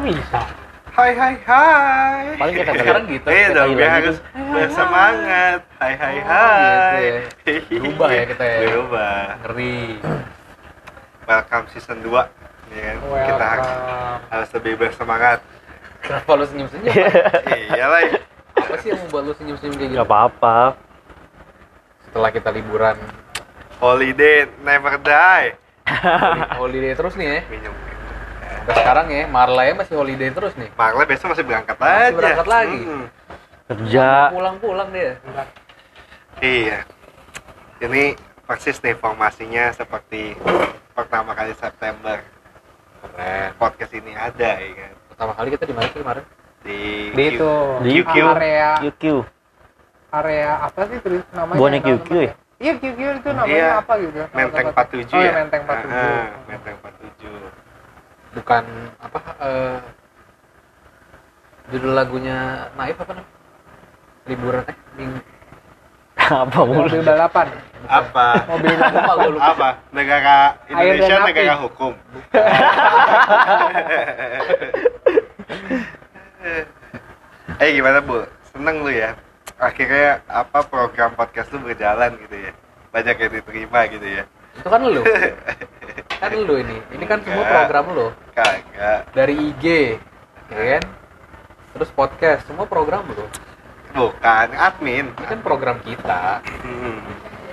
Bisa. Hai hai hai. Paling kita Sekarang gitu. Iya dong, gitu. harus bersemangat. Hai hai Oh, hai. gitu Berubah ya kita ya. Berubah. Ngeri. Welcome season 2 ya kan? Kita harus, lebih bersemangat. Kenapa lu senyum-senyum? iya lah. Apa sih yang membuat lu senyum-senyum kayak gitu? nggak apa-apa Setelah kita liburan Holiday never die. holiday terus nih ya. Minum. Sampai sekarang ya, Marla ya masih holiday terus nih. Marla besok masih berangkat Masih aja. berangkat lagi. Hmm. kerja Pulang-pulang dia. Iya. Ini persis nih formasinya seperti pertama kali September Keren. podcast ini ada ya kan. Pertama kali kita di mana sih kemarin? Di, Di Q- itu Di QQ. area QQ area apa sih tulis namanya? Bonek QQ ya? Iya QQ itu namanya Iya. apa gitu? Menteng tempatnya. 47 Oh ya. ya Menteng 47. Ah, Menteng 47. Bukan apa eh judul lagunya Naif apa namanya? Liburan eh ming apa Mobil balapan. Apa? Mobil balapan. apa gue lupa. apa? Negara Indonesia negara hukum. eh gimana bu? Seneng lu ya? Akhirnya apa program podcast lu berjalan gitu ya? Banyak yang diterima gitu ya? Itu kan lu. Kan lu ini. Ini kan semua program lu. Kagak. Dari IG, ya kan? Terus podcast, semua program lu. Bukan admin. Ini kan program kita Hmm.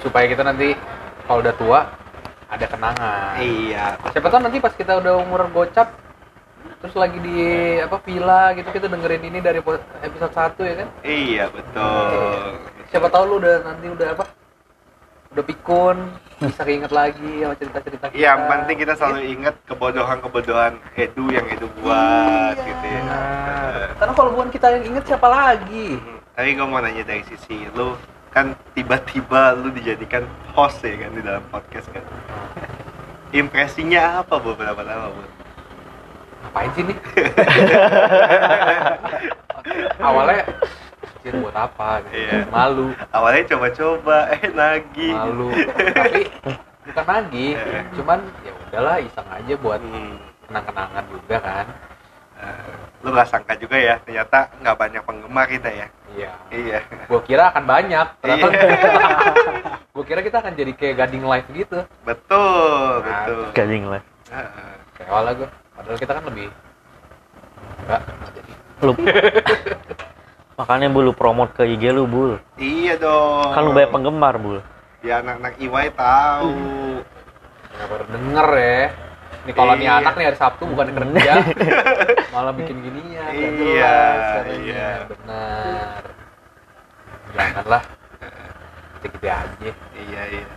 supaya kita nanti kalau udah tua ada kenangan. Iya. Siapa tahu nanti pas kita udah umur gocap terus lagi di apa villa gitu kita dengerin ini dari episode 1 ya kan. Iya betul. Siapa tahu lu udah nanti udah apa? Udah pikun, bisa keinget lagi sama cerita-cerita kita. Iya, yang penting kita selalu ingat kebodohan-kebodohan Edu yang Edu buat gitu ya. Benar. Karena kalau bukan kita yang inget siapa lagi? Hmm, Tapi gue mau nanya dari sisi lu kan tiba-tiba lu dijadikan host ya kan di dalam podcast kan. Impresinya apa bu pertama-tama bu? Ngapain sih nih? Awalnya Anjir buat apa gitu. Iya. Malu, Awalnya coba-coba, eh nagih. malu. Tapi bukan lagi, Eh. cuman ya udahlah iseng aja buat Hmm. kenang-kenangan juga kan. Eh, lu gak sangka juga ya, ternyata nggak banyak penggemar kita ya. Iya. Iya. Gue kira akan banyak, ternyata Iya. gue kira kita akan jadi kayak gading live gitu. Betul, Nah, betul. gading lah Heeh. Kayak awalnya gue, padahal kita kan lebih enggak nggak jadi. lu makanya bulu promote ke IG lu bul Iya dong. kan lu banyak penggemar bul Ya anak-anak IWAI tahu. Nggak baru denger ya. Ini kalau nih Iya. anak nih hari Sabtu bukan kerja, malah bikin ginian. nggak Iya, jelas iya. Benar. Janganlah. Gitu aja. Iya iya.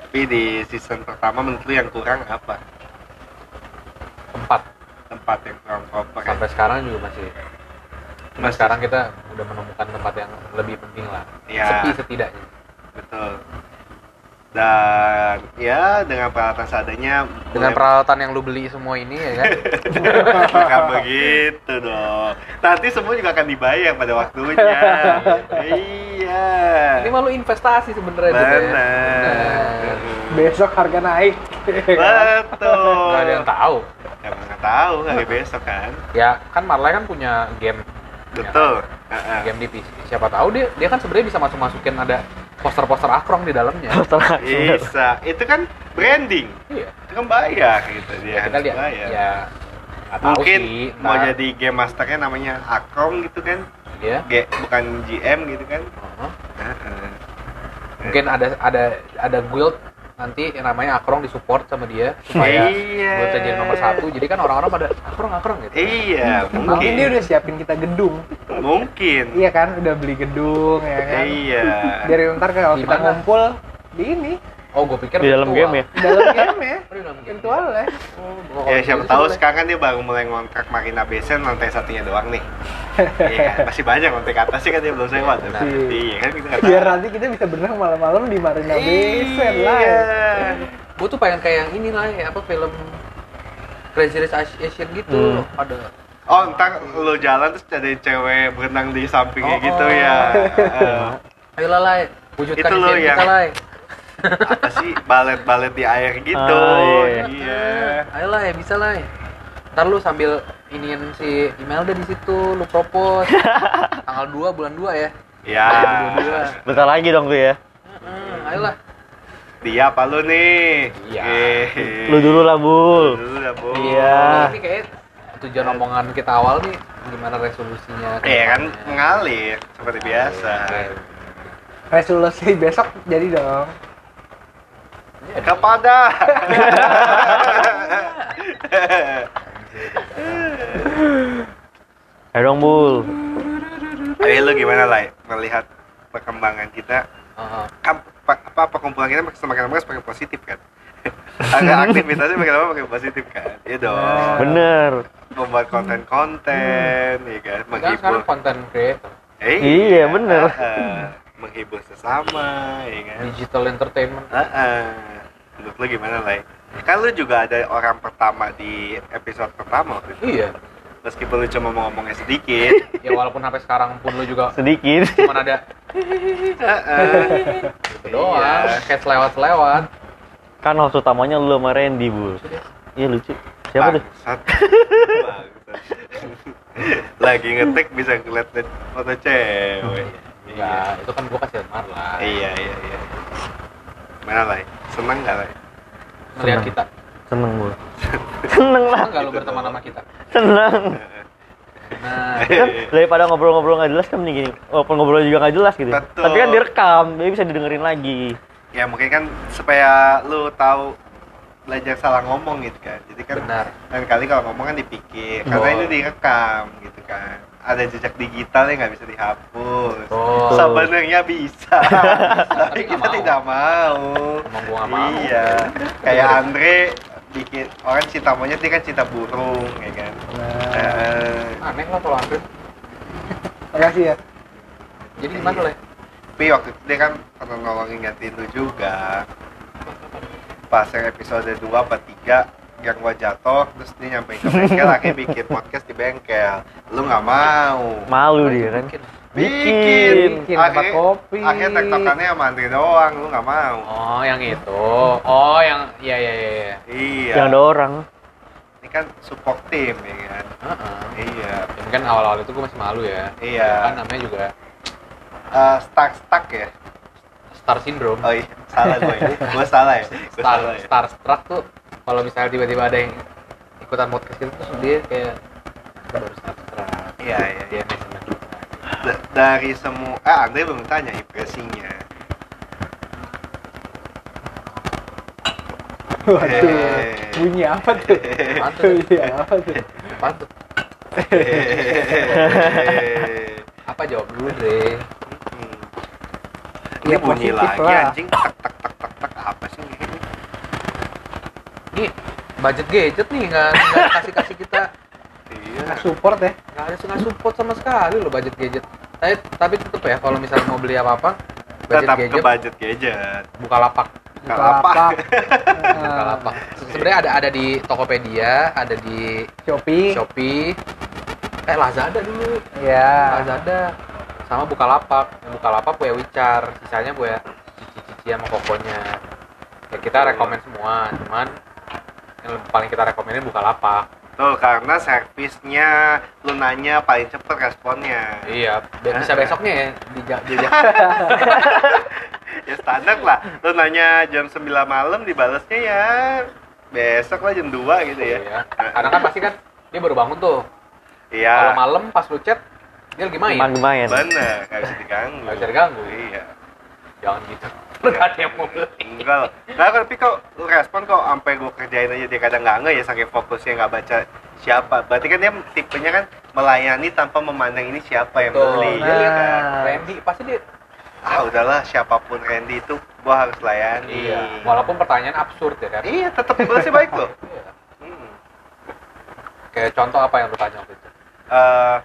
Tapi di season pertama menurut lu yang kurang apa? Tempat. Tempat yang kurang proper. ya? Sampai sekarang juga masih. Cuma sekarang kita udah menemukan tempat yang lebih penting lah. Iya. Sepi setidaknya. Betul. Dan ya dengan peralatan seadanya Dengan mulai- peralatan yang lu beli semua ini ya kan. Bukan begitu dong. Nanti semua juga akan dibayar pada waktunya. iya. ini malu investasi sebenarnya ya. Benar. Besok harga naik. Betul. Gak ada yang tahu. Emang nggak tahu hari besok kan. Ya kan Marley kan punya game. Betul. Ya kan? Heeh. game di PC. Siapa tahu dia dia kan sebenarnya bisa masuk masukin ada poster-poster akrong di dalamnya. Bisa. Itu kan branding. iya. Itu kan bayar gitu dia Ya, kita harus lihat. bayar. Ya tahu Mungkin sih. mau ntar. jadi game masternya namanya Akrom gitu kan. ya. G, bukan GM gitu kan. Uh-huh. Heeh. Mungkin ada ada ada guild nanti yang namanya akrong disupport sama dia supaya Iya. guildnya jadi nomor satu. Jadi kan orang-orang pada akrong akrong gitu. Iya, Mungkin mungkin. dia udah siapin kita gedung. Mungkin. Iya kan, udah beli gedung ya kan. Iya. Dari ntar kalau kita ngumpul di ini Oh, gue pikir di dalam virtual. game ya di dalam game ya. Oh, di dalam game. Virtual ya. Oh, Ya siapa gitu tahu sekarang kan dia baru mulai ngontrak Marina Besen lantai satunya doang nih. Iya, masih banyak lantai ke atas sih kan dia belum sewa tuh. Benar. Iya kan kita Biar nanti kita bisa berenang malam-malam di Marina Besen lah. Iya. gue tuh pengen kayak yang ini lah ya apa film Crazy Rich Asian gitu Hmm. ada Oh, ntar lu jalan terus ada cewek berenang di sampingnya Oh, gitu oh. ya. Ayo lah Lai wujudkan Itu kita Lai Apa sih balet-balet di air gitu. Ah, iya. iya. ayo Lai bisa Lai ntar lu sambil iniin si Imelda di situ lu propose tanggal 2 bulan 2 ya Ya. Dua-dua. Bentar lagi dong tuh ya. Hmm, ayolah Dia apa lu nih? Iya. Eh. Lu dulu lah, Bul. Lu dulu dah, Bu. Iya. Ini kayak tujuan omongan kita awal nih gimana resolusinya Iya kan mengalir seperti biasa. Resolusi besok jadi dong. Kepada. Ayo dong, Bul. Ayo lu gimana lah melihat perkembangan kita? Heeh. Kan pa- apa perkumpulan kita semakin lama semakin positif kan? Agak aktivitasnya makin lama makin positif kan? Iya dong. Bener. Membuat konten-konten, ya kan? Menghibur. konten creator Eh, Iya, bener. Heeh. menghibur sesama, ya kan? digital entertainment Heeh. Menurut lu gimana lah? Kan lu juga ada orang pertama di episode pertama waktu itu. iya Meskipun lu cuma mau ngomongnya sedikit. ya walaupun sampai sekarang pun lu juga Sedikit. cuman ada Heeh. gitu doang Iya. kayak selewat-selewat Kan host utamanya lu sama Randy, Bul. Iya lucu. Siapa tuh? Lagi ngetik bisa ngeliat foto cewek. enggak itu kan gua kasih Marla Iya, iya, iya. Mana lah? Seneng gak lah? melihat Senang. kita Seneng, Bul. Seneng lah. enggak lu berteman sama kita Seneng. nah kan daripada ngobrol-ngobrol nggak jelas kan mending gini walaupun ngobrol juga nggak jelas gitu Betul. tapi kan direkam jadi bisa didengerin lagi Ya mungkin kan supaya lu tahu belajar salah ngomong gitu kan. Jadi kan benar lain kali kalau ngomong kan dipikir karena Oh. ini direkam gitu kan. Ada jejak digital yang nggak bisa dihapus. Oh. Sebenarnya bisa, tapi kita mau. tidak mau. Emang gua mau. Iya, kayak Andre bikin orang cinta monyet dia kan cinta burung, ya kan. Nah, Eh, aneh lah kalau Andre makasih ya. jadi gimana lah tapi waktu itu dia kan pernah nolongin gantiin lu juga. Pas yang episode 2 apa 3 yang gua jatuh terus dia nyampein ke bengkel akhirnya bikin podcast di bengkel. Lu nggak mau. Malu dia kan? Bikin, Bikin. Tempat akhirnya, kopi. akhirnya tektokannya sama Andre doang lu nggak mau. Oh yang itu. Oh yang iya iya iya iya. Iya. Yang ada orang. Ini kan support tim ya kan? Heeh. iya. Ya, mungkin awal-awal itu gue masih malu ya. Iya. kan namanya juga? Eh, stuck stuck ya? Star syndrome. Oh iya salah gue gue salah ya? Gue star salah ya? starstruck tuh kalau misalnya tiba-tiba ada yang ikutan podcast itu terus dia kayak baru starstruck iya iya dia iya seneng D- dari semua eh Andre belum tanya impresinya Waduh, Eh. bunyi apa tuh? Mantap. Iya, apa tuh? Apaan tuh? apa jawab dulu Dre Hmm. Ya, Ini bunyi positif lagi lah. anjing tak tak tak tak tak apa sih ini? Ini budget gadget nih nggak nggak kasih kasih kita Iya. Nggak support ya? nggak ada nggak support sama sekali loh budget gadget tapi tapi tetep ya kalau misalnya mau beli apa apa budget Tetap ke gadget budget gadget. buka lapak Bukalapak. buka lapak sebenarnya ada ada di Tokopedia ada di Shopee. Shopee eh Lazada dulu Ya. Lazada sama Bukalapak Bukalapak punya Wicar sisanya punya cici-cici sama kokonya ya kita rekomend semua cuman yang paling kita rekomenin Bukalapak Tuh, karena servisnya lu nanya paling cepet responnya. iya be- bisa besoknya ya di, ja- di ja- ya standar lah. Lu nanya jam 9 malam dibalasnya ya besok lah jam 2 gitu ya. Iya. karena kan pasti kan dia baru bangun tuh kalau Iya. malam pas lu chat dia lagi main Main main. Bener, gak bisa diganggu. Nggak bisa diganggu. Iya. jangan gitu ada yang Enggak loh. Nah, tapi kok lu respon kok sampai gua kerjain aja dia kadang nggak nge ya saking fokusnya nggak baca siapa. Berarti kan dia tipenya kan melayani tanpa memandang ini siapa yang Tuh, beli. nah. ya kan? Randy pasti dia Ah udahlah siapa pun Randy itu gua harus layani. iya walaupun pertanyaan absurd ya kan Iya, tetap balasnya baik loh. Iya. Hmm. kayak contoh apa yang lu tanya waktu itu Eh,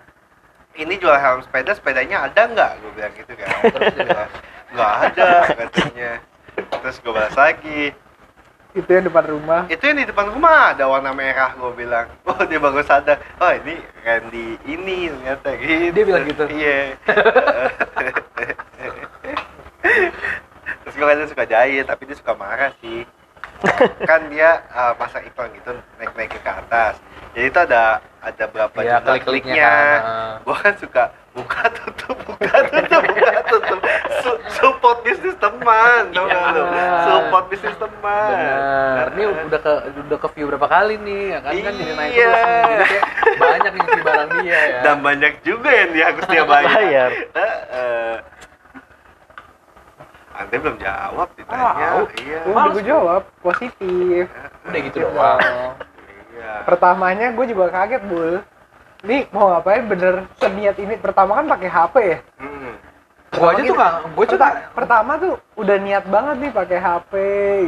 ini jual helm sepeda, sepedanya ada nggak? Gue bilang gitu kan. Terus Nggak ada katanya. Terus gue balas lagi. Itu yang depan rumah. Itu yang di depan rumah ada warna merah gue bilang. Oh dia bagus sadar. Oh ini Randy ini ternyata gitu. Dia bilang gitu? Iya. Terus gue kadang suka jahit, tapi dia suka marah sih. kan dia uh, pasang iklan gitu naik naik ke atas. jadi itu ada ada berapa Iya, jumlah klik-kliknya kliknya kan. gua kan suka buka tutup buka tutup buka tutup support bisnis teman tau nggak lu support bisnis teman Benar. Ini udah ke udah ke view berapa kali nih? Ya kan kan jadi naik Iya. terus. Jadi kayak banyak yang ngisi barang dia ya. dan banyak juga yang dia harus dia bayar Bayar. Heeh. Anda belum jawab ditanya Tahu. iya Gue udah gue jawab positif. Udah gitu doang. dong. iya Pertamanya gue juga kaget bul. Nih mau ngapain bener seniat ini? Pertama kan pakai HP ya. Hmm. Gua aja tuh nggak, gua Perta- pertama tuh udah niat banget nih pakai HP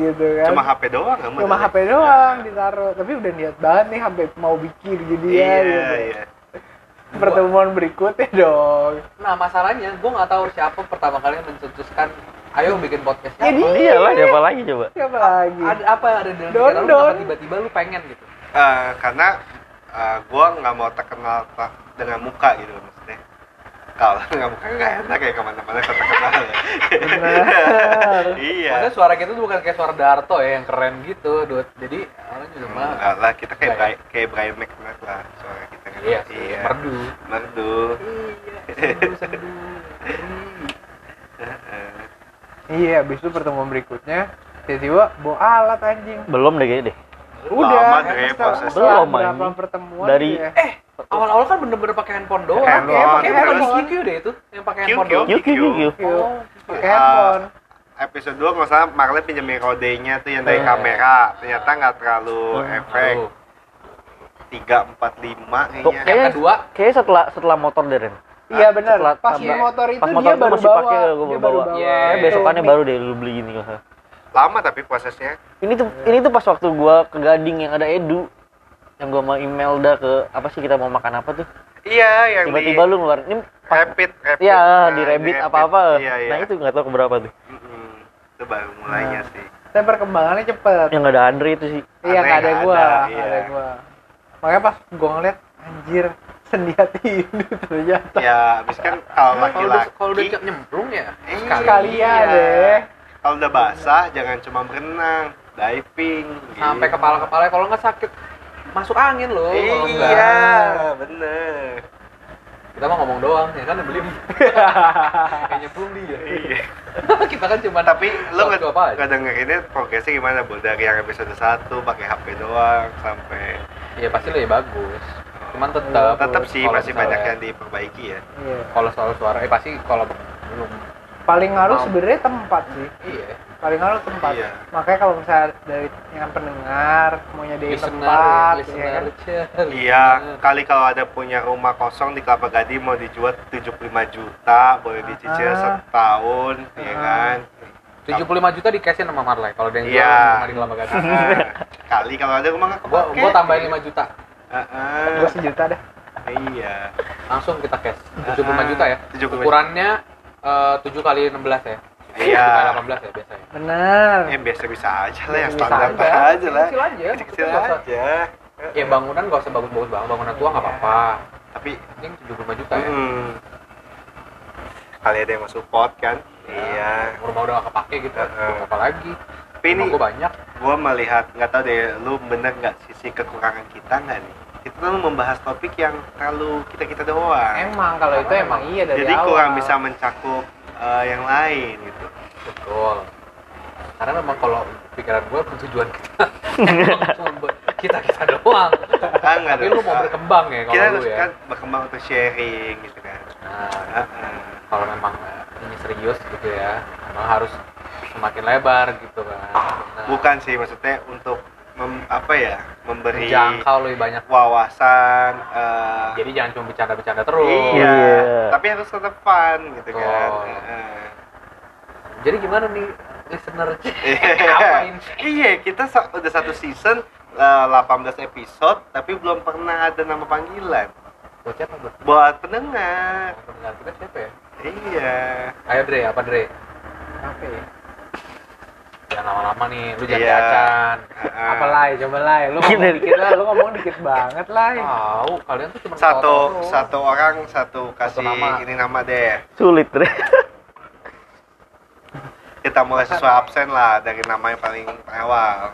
gitu kan. cuma HP doang nggak Cuma HP doang ditaruh, tapi udah niat banget nih sampai mau bikin jadi ya iya gitu. iya Pertemuan berikutnya dong. Nah masalahnya gue nggak tahu siapa pertama kali yang mencetuskan ayo bikin podcast Ya, siapa. dia. Iyalah, siapa lagi coba? Siapa lagi? Ada apa yang ada dalam Don, pikiran lu tiba-tiba lu pengen gitu? Eh, karena eh, gua nggak mau terkenal dengan muka gitu maksudnya kalau nggak nggak enak kayak ke mana-mana terkenal Benar. iya Maksudnya suara kita tuh bukan kayak suara Darto ya yang keren gitu, Dut. Jadi orang juga mah Enggak lah kita kayak Brian, kayak Brian McKnight lah suara kita kan iya sih, merdu. merdu Iya, sendu, sendu. Heeh. Iya, habis itu pertemuan berikutnya tiba-tiba bawa alat anjing. Belum deh kayaknya deh. Udah, Lama deh prosesnya. setelah Belum, berapa pertemuan Dari- ya. Eh, awal-awal kan bener-bener pakai handphone doang. Handphone, Kayak pakai bukan di QQ deh itu, yang pakai QQ. handphone doang. Yuk. Yuk, Oh, pakai Ah, handphone. episode 2 nggak salah Marley pinjemin kodenya tuh yang dari Eh. kamera ternyata nggak terlalu Hmm, efek tiga empat lima kayaknya kayaknya, kedua? kayaknya setelah setelah motor deh Ren. Iya benar. setelah Pas tambah- motor itu pas dia motor itu baru masih bawa. pakai, gua dia baru baru bawa. bawa. Iya, Eh, itu besokannya mic. baru deh lu beli salah. Lama tapi prosesnya Ini tuh ini tuh pas waktu gua ke Gading yang ada Edu yang gua mau email dah ke apa sih kita mau makan apa tuh iya yang tiba-tiba lu ngeluarin ini pas rapid rapid ya Nah, di rabbit rapid. apa-apa iya, iya. nah itu nggak tahu keberapa tuh Mm-mm. itu baru mulainya Nah. sih Tapi perkembangannya cepet. yang nggak ada Andre itu sih Iya nggak ada nggak iya. ada gua. Makanya pas gua ngeliat anjir sendiat ini ternyata. ya habis kan kalau Kalau udah laki-laki kalau udah nyemplung ya Eh, Sekalian iya. deh. Kalau udah basah jangan cuma berenang diving sampai gitu. kepala-kepala kalau nggak sakit masuk angin loh iya bener Kita mah ngomong doang ya kan yang beli. Kayak nyemplung dia. Iya. kita kan cuma tapi lu nggak nggak dengerinnya progresnya gimana bu dari yang episode 1 pakai HP doang sampai Iya pasti lebih bagus. Cuman tetap tetap sih masih banyak yang diperbaiki ya Iya. kalau soal suara eh pasti kalau belum Paling ngaruh sebenarnya tempat sih. iya Paling ngaruh tempat. Iya. Makanya kalau misalnya dari yang pendengar mau nyediain listener tempat, ya kan? listener. Iya, kali kalau ada punya rumah kosong di Kelapa Gading mau dijual 75 juta, boleh dicicil Ah. setahun, ya Ah. kan? 75 juta dikasih sama Marley kalau ada yang jual Iya. rumah di Kelapa Gading. Kali kalau ada rumah nggak gua gua tambahin 5 juta Ah, Gua sejuta dah. iya. langsung kita cash Ah, 75 juta ya 75 juta. ukurannya eh, 7 kali 16 ya Iya. 7 kali 18 ya biasanya Benar. Ya biasa bisa aja lah, yang standar aja. aja lah. Kecil aja, Kecil aja. ya bangunan gak usah bagus-bagus banget bangunan tua nggak apa-apa Tapi penting 75 juta ya hmm, kali ada yang mau support kan? Iya. rumah udah gak kepake gitu Heeh. apa lagi Tapi ini gue banyak gue melihat nggak tahu deh lu bener nggak sisi kekurangan kita nggak nih kita tuh membahas topik yang terlalu kita kita doang. Emang kalau itu emang iya dari jadi awal. kurang bisa mencakup eh, yang lain gitu. Betul. Karena memang kalau pikiran gue tujuan kita. Cuma buat kita kita doang. Ah nggak tapi ada- lu mau berkembang ya kita kalau harus lu ya. kan berkembang untuk sharing gitu kan. Nah Ah, ah. kalau memang ini serius gitu ya memang harus semakin lebar gitu kan. Nah, bukan sih maksudnya untuk mem- apa ya memberi menjangkau lebih banyak. wawasan eh, jadi jangan cuma bercanda-bercanda terus. Iya Iya. tapi harus tetap fun gitu kan. Oh. Heeh. jadi gimana nih listener? Ngapain? Iya kita sa- udah satu season eh, 18 episode tapi belum pernah ada nama panggilan. Buat siapa buat buat pendengar. Pendengar kita siapa ya? Iya. Ayo Dre apa Dre? Apa ya? Jangan lama-lama nih lu jangan Iya. diacan Heeh. Apa lah, coba lah. Lu ngomong dikit lah, lu ngomong dikit banget lah. tahu kalian tuh cuma satu satu orang satu kasih nama. ini nama deh sulit deh kita mulai sesuai absen lah dari nama yang paling awal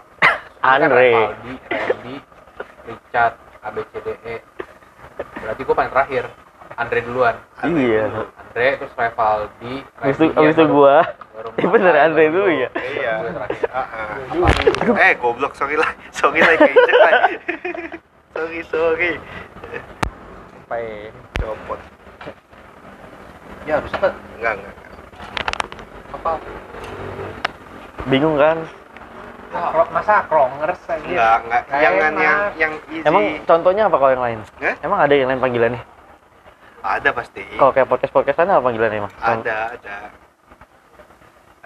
Andre Randy, Richard, A B C D E berarti gue paling terakhir Andre duluan Iya. Andre terus Revaldi Abis itu, abis itu gua. Iya bener, Andre dulu ya. Iya. Ah. Eh, goblok, sorry lah. Sorry lah, keinjek lagi. sorry, sorry. sampai Copot. Ya harus ke Enggak, enggak. apa? Bingung kan? Kro- Masa krongers aja? Enggak, enggak. Jangan enak. yang yang easy. Emang contohnya apa kalau yang lain? Emang ada yang lain panggilannya? Ada pasti. Kalau kayak podcast-podcastan apa panggilannya emang? Ada, ada.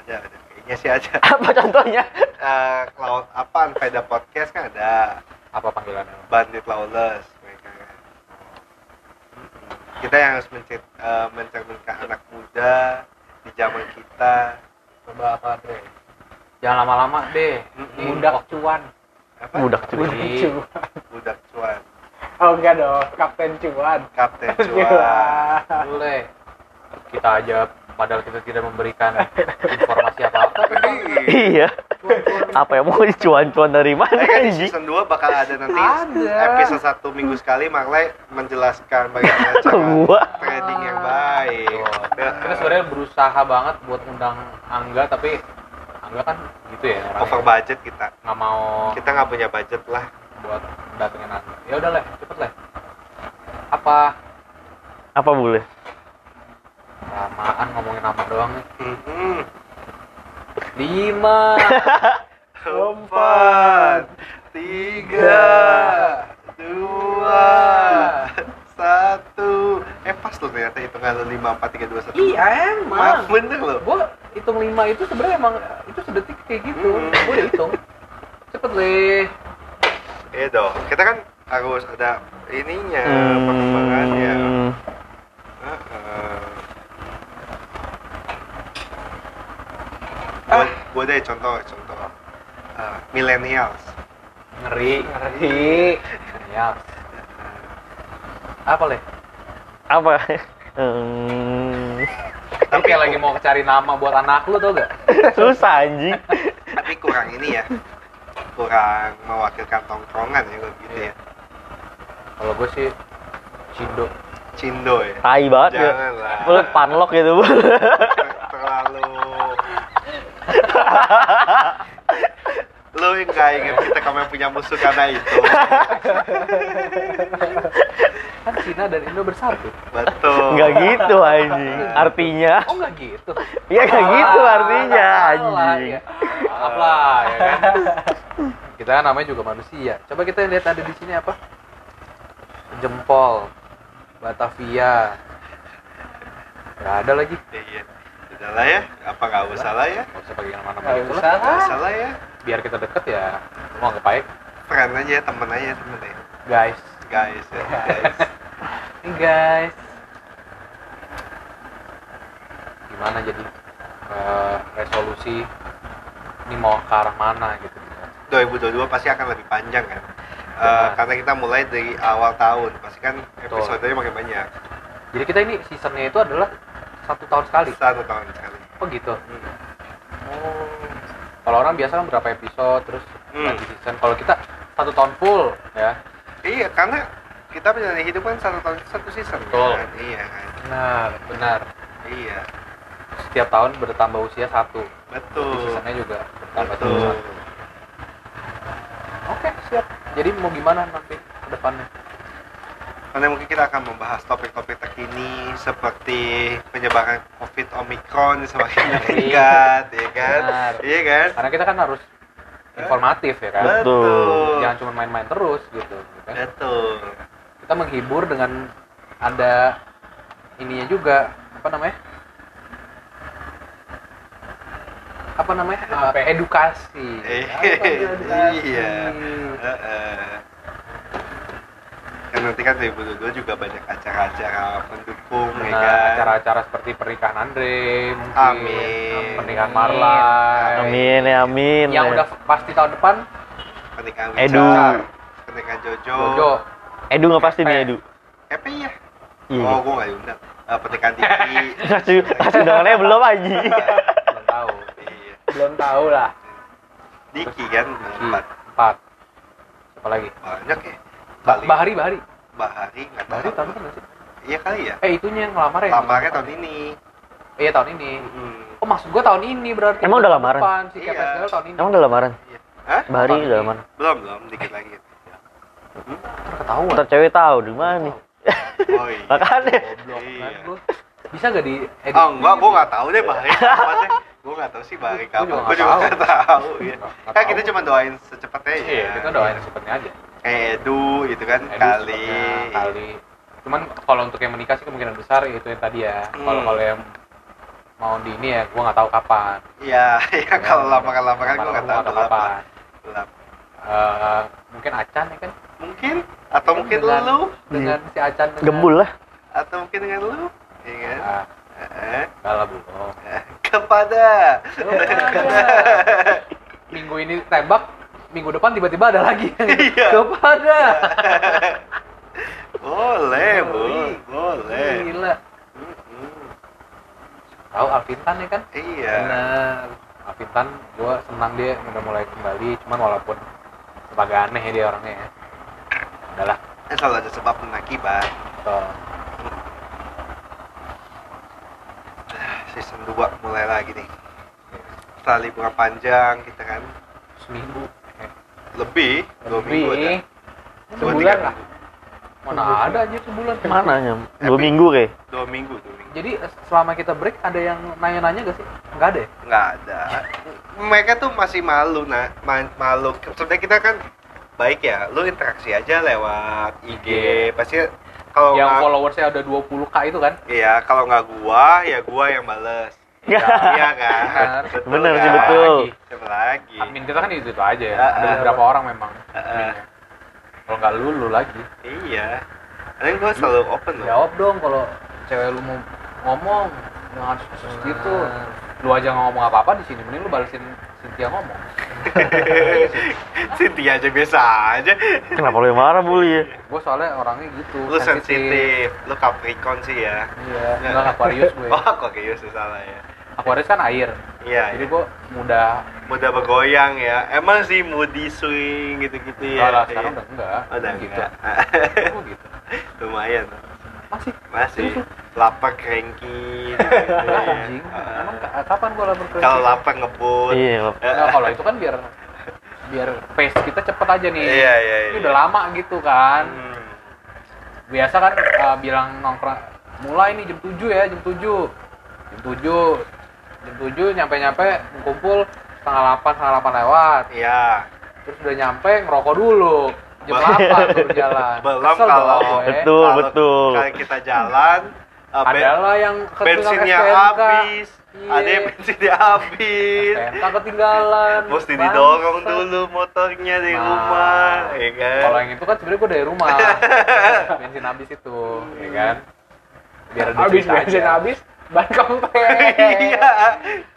Ada, ada. Kayaknya sih ada. Apa contohnya? Eh, cloud apaan? Veda podcast kan ada. apa panggilannya Bandit Lawless mereka kan. Kita yang harus mencet, eh, mencerminkan anak muda di zaman kita. coba apa Andre jangan lama-lama deh Budak cuan. Apa? Budak cuan. Budak cuan. Oh enggak dong, Kapten cuan. Kapten cuan. boleh kita aja padahal kita tidak memberikan informasi apa-apa Iya. Apa yang mau cuan-cuan dari mana kan di season 2 bakal ada nanti Ada. episode satu minggu sekali Marley menjelaskan bagaimana cara trading yang baik. kita sebenarnya berusaha banget buat undang Angga tapi Angga kan gitu ya over budget kita. nggak mau Kita nggak punya budget lah. buat datengin Angga ya udah lah cepet lah apa? Apa boleh? lamaan ngomongin nama doang nih. Mhm. lima. Empat, tiga, dua, satu. Eh pas loh ternyata hitungan lo lima, empat, tiga, dua, satu. iya Maaf, emang bener loh. gue hitung lima itu sebenarnya emang itu sedetik kayak gitu. Hmm. gue udah hitung. Cepet leh Iya dong. Kita kan harus ada ininya, perkembangannya. Hmm, Heeh. Gua, gua deh contoh, contoh. Eh, millennials. ngeri Ngeri. ya apa leh apa? Hmm, Tapi kayak lagi mau cari nama buat anak lu tau gak? susah anjing. Tapi kurang ini ya. Kurang mewakilkan tongkrongan ya kalau gitu ya. Kalau gue sih Cindo. Cindo ya. Tai banget ya. Lu panlok gitu. Ter- terlalu lu yang gak inget kita kami punya musuh karena itu Kan Cina dan Indo bersatu. betul Enggak gitu anjing. Artinya Oh nggak gitu. ya kayak gitu artinya anjing. ya. Maaf lah ya kan. Kita kan namanya juga manusia. Coba kita lihat ada di sini apa? Jempol, Batavia. Gak ada lagi. iya udah lah ya apa nggak usah lah ya Gak usah pakai nama-nama Nggak itu usah. lah. nggak usah lah ya Biar kita deket ya. Mau anggap baik, friend aja temen aja temen ya guys. guys ya guys guys. Gimana jadi eh, resolusi ini mau ke arah mana gitu? 2022 pasti akan lebih panjang kan Benar. karena kita mulai dari awal tahun pasti kan episodenya makin banyak Jadi kita ini seasonnya itu adalah satu tahun sekali. satu tahun sekali Oh gitu. Hmm. Kalau orang biasa kan berapa episode terus Hmm. ganti season. Kalau kita satu tahun full ya. iya karena kita menjalani hidup kan satu tahun satu season Betul. kan iya Benar, benar. iya Setiap tahun bertambah usia satu. betul Seasonnya juga bertambah Betul. satu. Oke, siap. Jadi mau gimana nanti ke depannya? Karena mungkin kita akan membahas topik-topik terkini seperti penyebaran COVID Omicron semakin meningkat, ya kan? Benar. Iya kan? Karena kita kan harus informatif ya kan. Betul. Jangan cuma main-main terus gitu. kan. Betul. Kita menghibur dengan ada ininya juga apa namanya? Apa namanya? Eh, edukasi. Eh, edukasi? iya. Heeh. Kan nanti kan 2022 juga banyak acara-acara pendukung, ya Nah, kan? acara-acara seperti pernikahan Andre, mungkin Amin. pernikahan Marlai, Amin ya amin. yang ya. udah pasti tahun depan Pernikahan Edu. Wicar, pernikahan Jojo. Jojo. Edu nggak pasti nih Edu. Happy ya? Iya. Oh, gua nggak diundang. Eh, pernikahan Diki. Kasih kasih undangannya belum anjing. belum tahu. iya. Belum tahu lah. Diki kan empat Empat. Siapa lagi? banyak ya kali Bahari, Bahari. Bahari nggak Bahari tahu tahun nggak sih? iya kali ya Eh, itunya yang ngelamar ya? lamarnya tahun ini Iya, tahun ini. Hmm. Oh, maksud gua tahun ini berarti. Emang udah lamaran? depan, Si Iya. KPSL tahun ini. Emang udah lamaran? Hah? Bahari udah ini. lamaran. belum belum dikit lagi Ntar ketahuan. Ntar cewek tahu di mana nih. oh iya Makanya. Goblok Iya. kan gua. Bisa gak di edit? Oh enggak, gua nggak tahu deh Bahari apa sih. Gua nggak tahu sih Bahari Gua kapan. juga Gua nggak juga tahu. nggak tahu. Iya. Kan kita cuma doain secepatnya ya. Iya, kita doain secepatnya aja. Kayak Edu gitu kan Edit kali. kali. Cuman kalau untuk yang menikah sih kemungkinan besar itu yang tadi ya. Kalau Hmm. kalau yang mau di ini ya, gua nggak tahu kapan. Iya, iya kalau lamaran-lamaran gua nggak tahu Lamaran gelap. kapan. Gelap. Eh, mungkin Acan ya kan? Mungkin atau mungkin Dengan- lu Dengan si Acan dengan Gembul lah. atau mungkin dengan lu. Iya kan? Ah, Eh, lah belum. kepada Minggu ini tembak, minggu depan tiba-tiba ada lagi. Iya. Kepada. boleh, Bu. Boleh. Gila. Tahu Alvintan ya kan? Iya. Benar. Alvintan, gue senang dia udah mulai kembali, cuman walaupun sebagai aneh ya dia orangnya ya. Udahlah. Kan selalu ada sebab dan akibat. Tuh. Season 2 mulai lagi nih. Setelah liburan panjang kita kan Seminggu. Eh, lebih, dua minggu lebih. Dua, Sebulan lah. Mana ada aja sebulan. Mana nyam? Dua minggu kayak. Dua minggu, dua minggu. Jadi selama kita break ada yang nanya-nanya gak sih? Enggak ada ya? Nggak ada. Mereka tuh masih malu, nah, ma- malu. Sebenarnya kita kan baik ya, lu interaksi aja lewat IG. Pasti kalau yang nggak- followersnya ada 20k itu kan? Iya, kalau nggak gua, ya gua yang bales. Ya. iya kan? Benar. Benar sih, kan? betul. Siapa lagi? Admin kita kan itu, itu aja ya. Ah, Ada ah. beberapa orang memang. Ah. adminnya. Kalau nggak lu, lu lagi. Iya. Karena gua selalu open loh. Jawab dong kalau cewek lu mau ngomong jangan sus gitu. Lu aja nggak ngomong apa-apa di sini, mending lu balesin Cynthia ngomong. Cynthia aja biasa aja. Kenapa lu yang marah bully ya? Gue soalnya orangnya gitu. Lu sensitif, lu Capricorn sih ya. Iya, enggak Aquarius gue. Oh, kok kayak salah ya. Aquarius kan air. Iya, Jadi iya. gue mudah. mudah bergoyang ya. Emang sih moody swing gitu-gitu ya. Kalau sekarang Iya. udah enggak. Oh, udah gitu. enggak. Gue gitu. Lumayan. Masih. Masih lapar cranky. gitu, Anjing. ya. Emang ka- kapan gue lapar ke Kalau lapar ngebut. Iya. Nah, kalau itu kan biar biar pace kita cepet aja nih. Iya, iya, Ini iya. udah lama gitu kan. Hmm. Biasa kan uh, bilang nongkrong mulai nih jam 7 ya, jam 7. Jam 7. Jam 7 nyampe-nyampe kumpul setengah 8, setengah 8 lewat. Iya. Terus udah nyampe ngerokok dulu. Jam 8 baru jalan. Belum Kesel kalau dong gue. Betul, Kalau- betul. Kalau kita jalan uh, Adalah yang bensinnya habis. Iya. Ada yang bensinnya habis. STNK ketinggalan. Mesti didorong dulu motornya dari Nah, rumah, ya kan? Kalau yang itu kan sebenarnya gue dari rumah. bensin habis itu, ya kan? Biar Habis bensin habis, ban kempes. iya.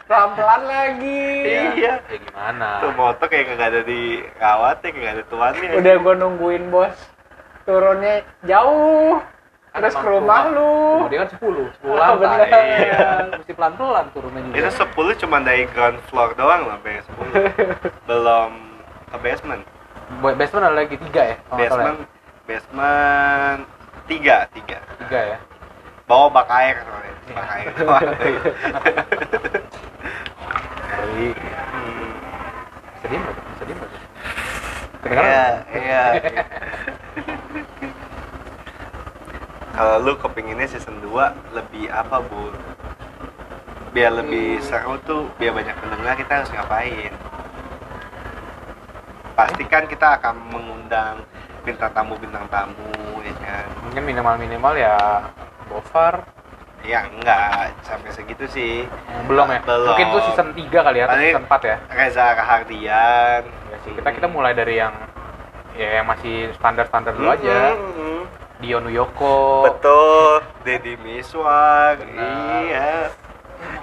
Pelan-pelan lagi. Iya. Ya gimana? Tuh motor kayak kagak ada di rawat ya, kagak ada tuannya. Udah gua nungguin bos. Turunnya jauh. Terus ke rumah lu. Kemudian kan 10, 10 Ah, lantai. bener. Iya. Mesti pelan-pelan turunnya juga. Itu 10 cuma dari ground floor doang loh, sampai 10. Belum ke basement. Basement ada lagi 3 ya? ya? Basement basement 3, 3. Tiga ya? Bawa bak air. Bak air. Hmm. Diem nggak? Bisa diem nggak? Iya, iya. Kalau lu kepinginnya season 2 lebih apa, Bu? Biar lebih seru tuh, biar banyak pendengar kita harus ngapain? Pastikan kita akan mengundang bintang tamu bintang tamu ya kan Mungkin minimal-minimal ya Bofar ya enggak sampai segitu sih belum ya? Belum. Mungkin tuh season 3 kali ya, atau Paling- season 4 ya? Reza Rahardian Ya sih, kita kita mulai dari yang ya yang masih standar-standar dulu aja. Mhm. Dion Wiyoko, betul Deddy Miswar iya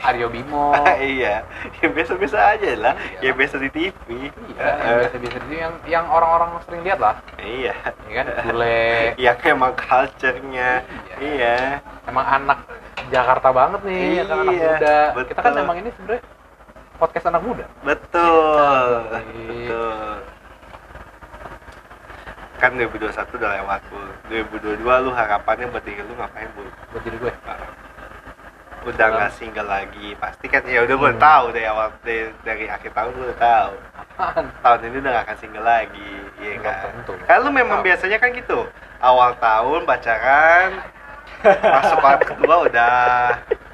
Aryo Bimo. iya ya biasa-biasa aja lah Iya. ya biasa di TV Iya, yang biasa-biasa itu yang yang orang-orang sering lihat lah, iya ya kan? Bule, yang emang culture-nya iya emang anak Jakarta banget nih, ya kan anak Iya, muda. Kita kan betul. emang ini sebenarnya podcast anak muda. betul Iya. betul kan 2021 udah lewat bu 2022 lu harapannya buat diri lu ngapain bu buat diri gue udah nggak single lagi pasti kan ya udah gue Hmm. tahu dari awal dari, dari akhir tahun gue udah tahu apaan tahun ini udah gak akan single lagi iya Belum kan tentu. kan lu memang biasanya kan gitu awal tahun pacaran masuk tahun kedua udah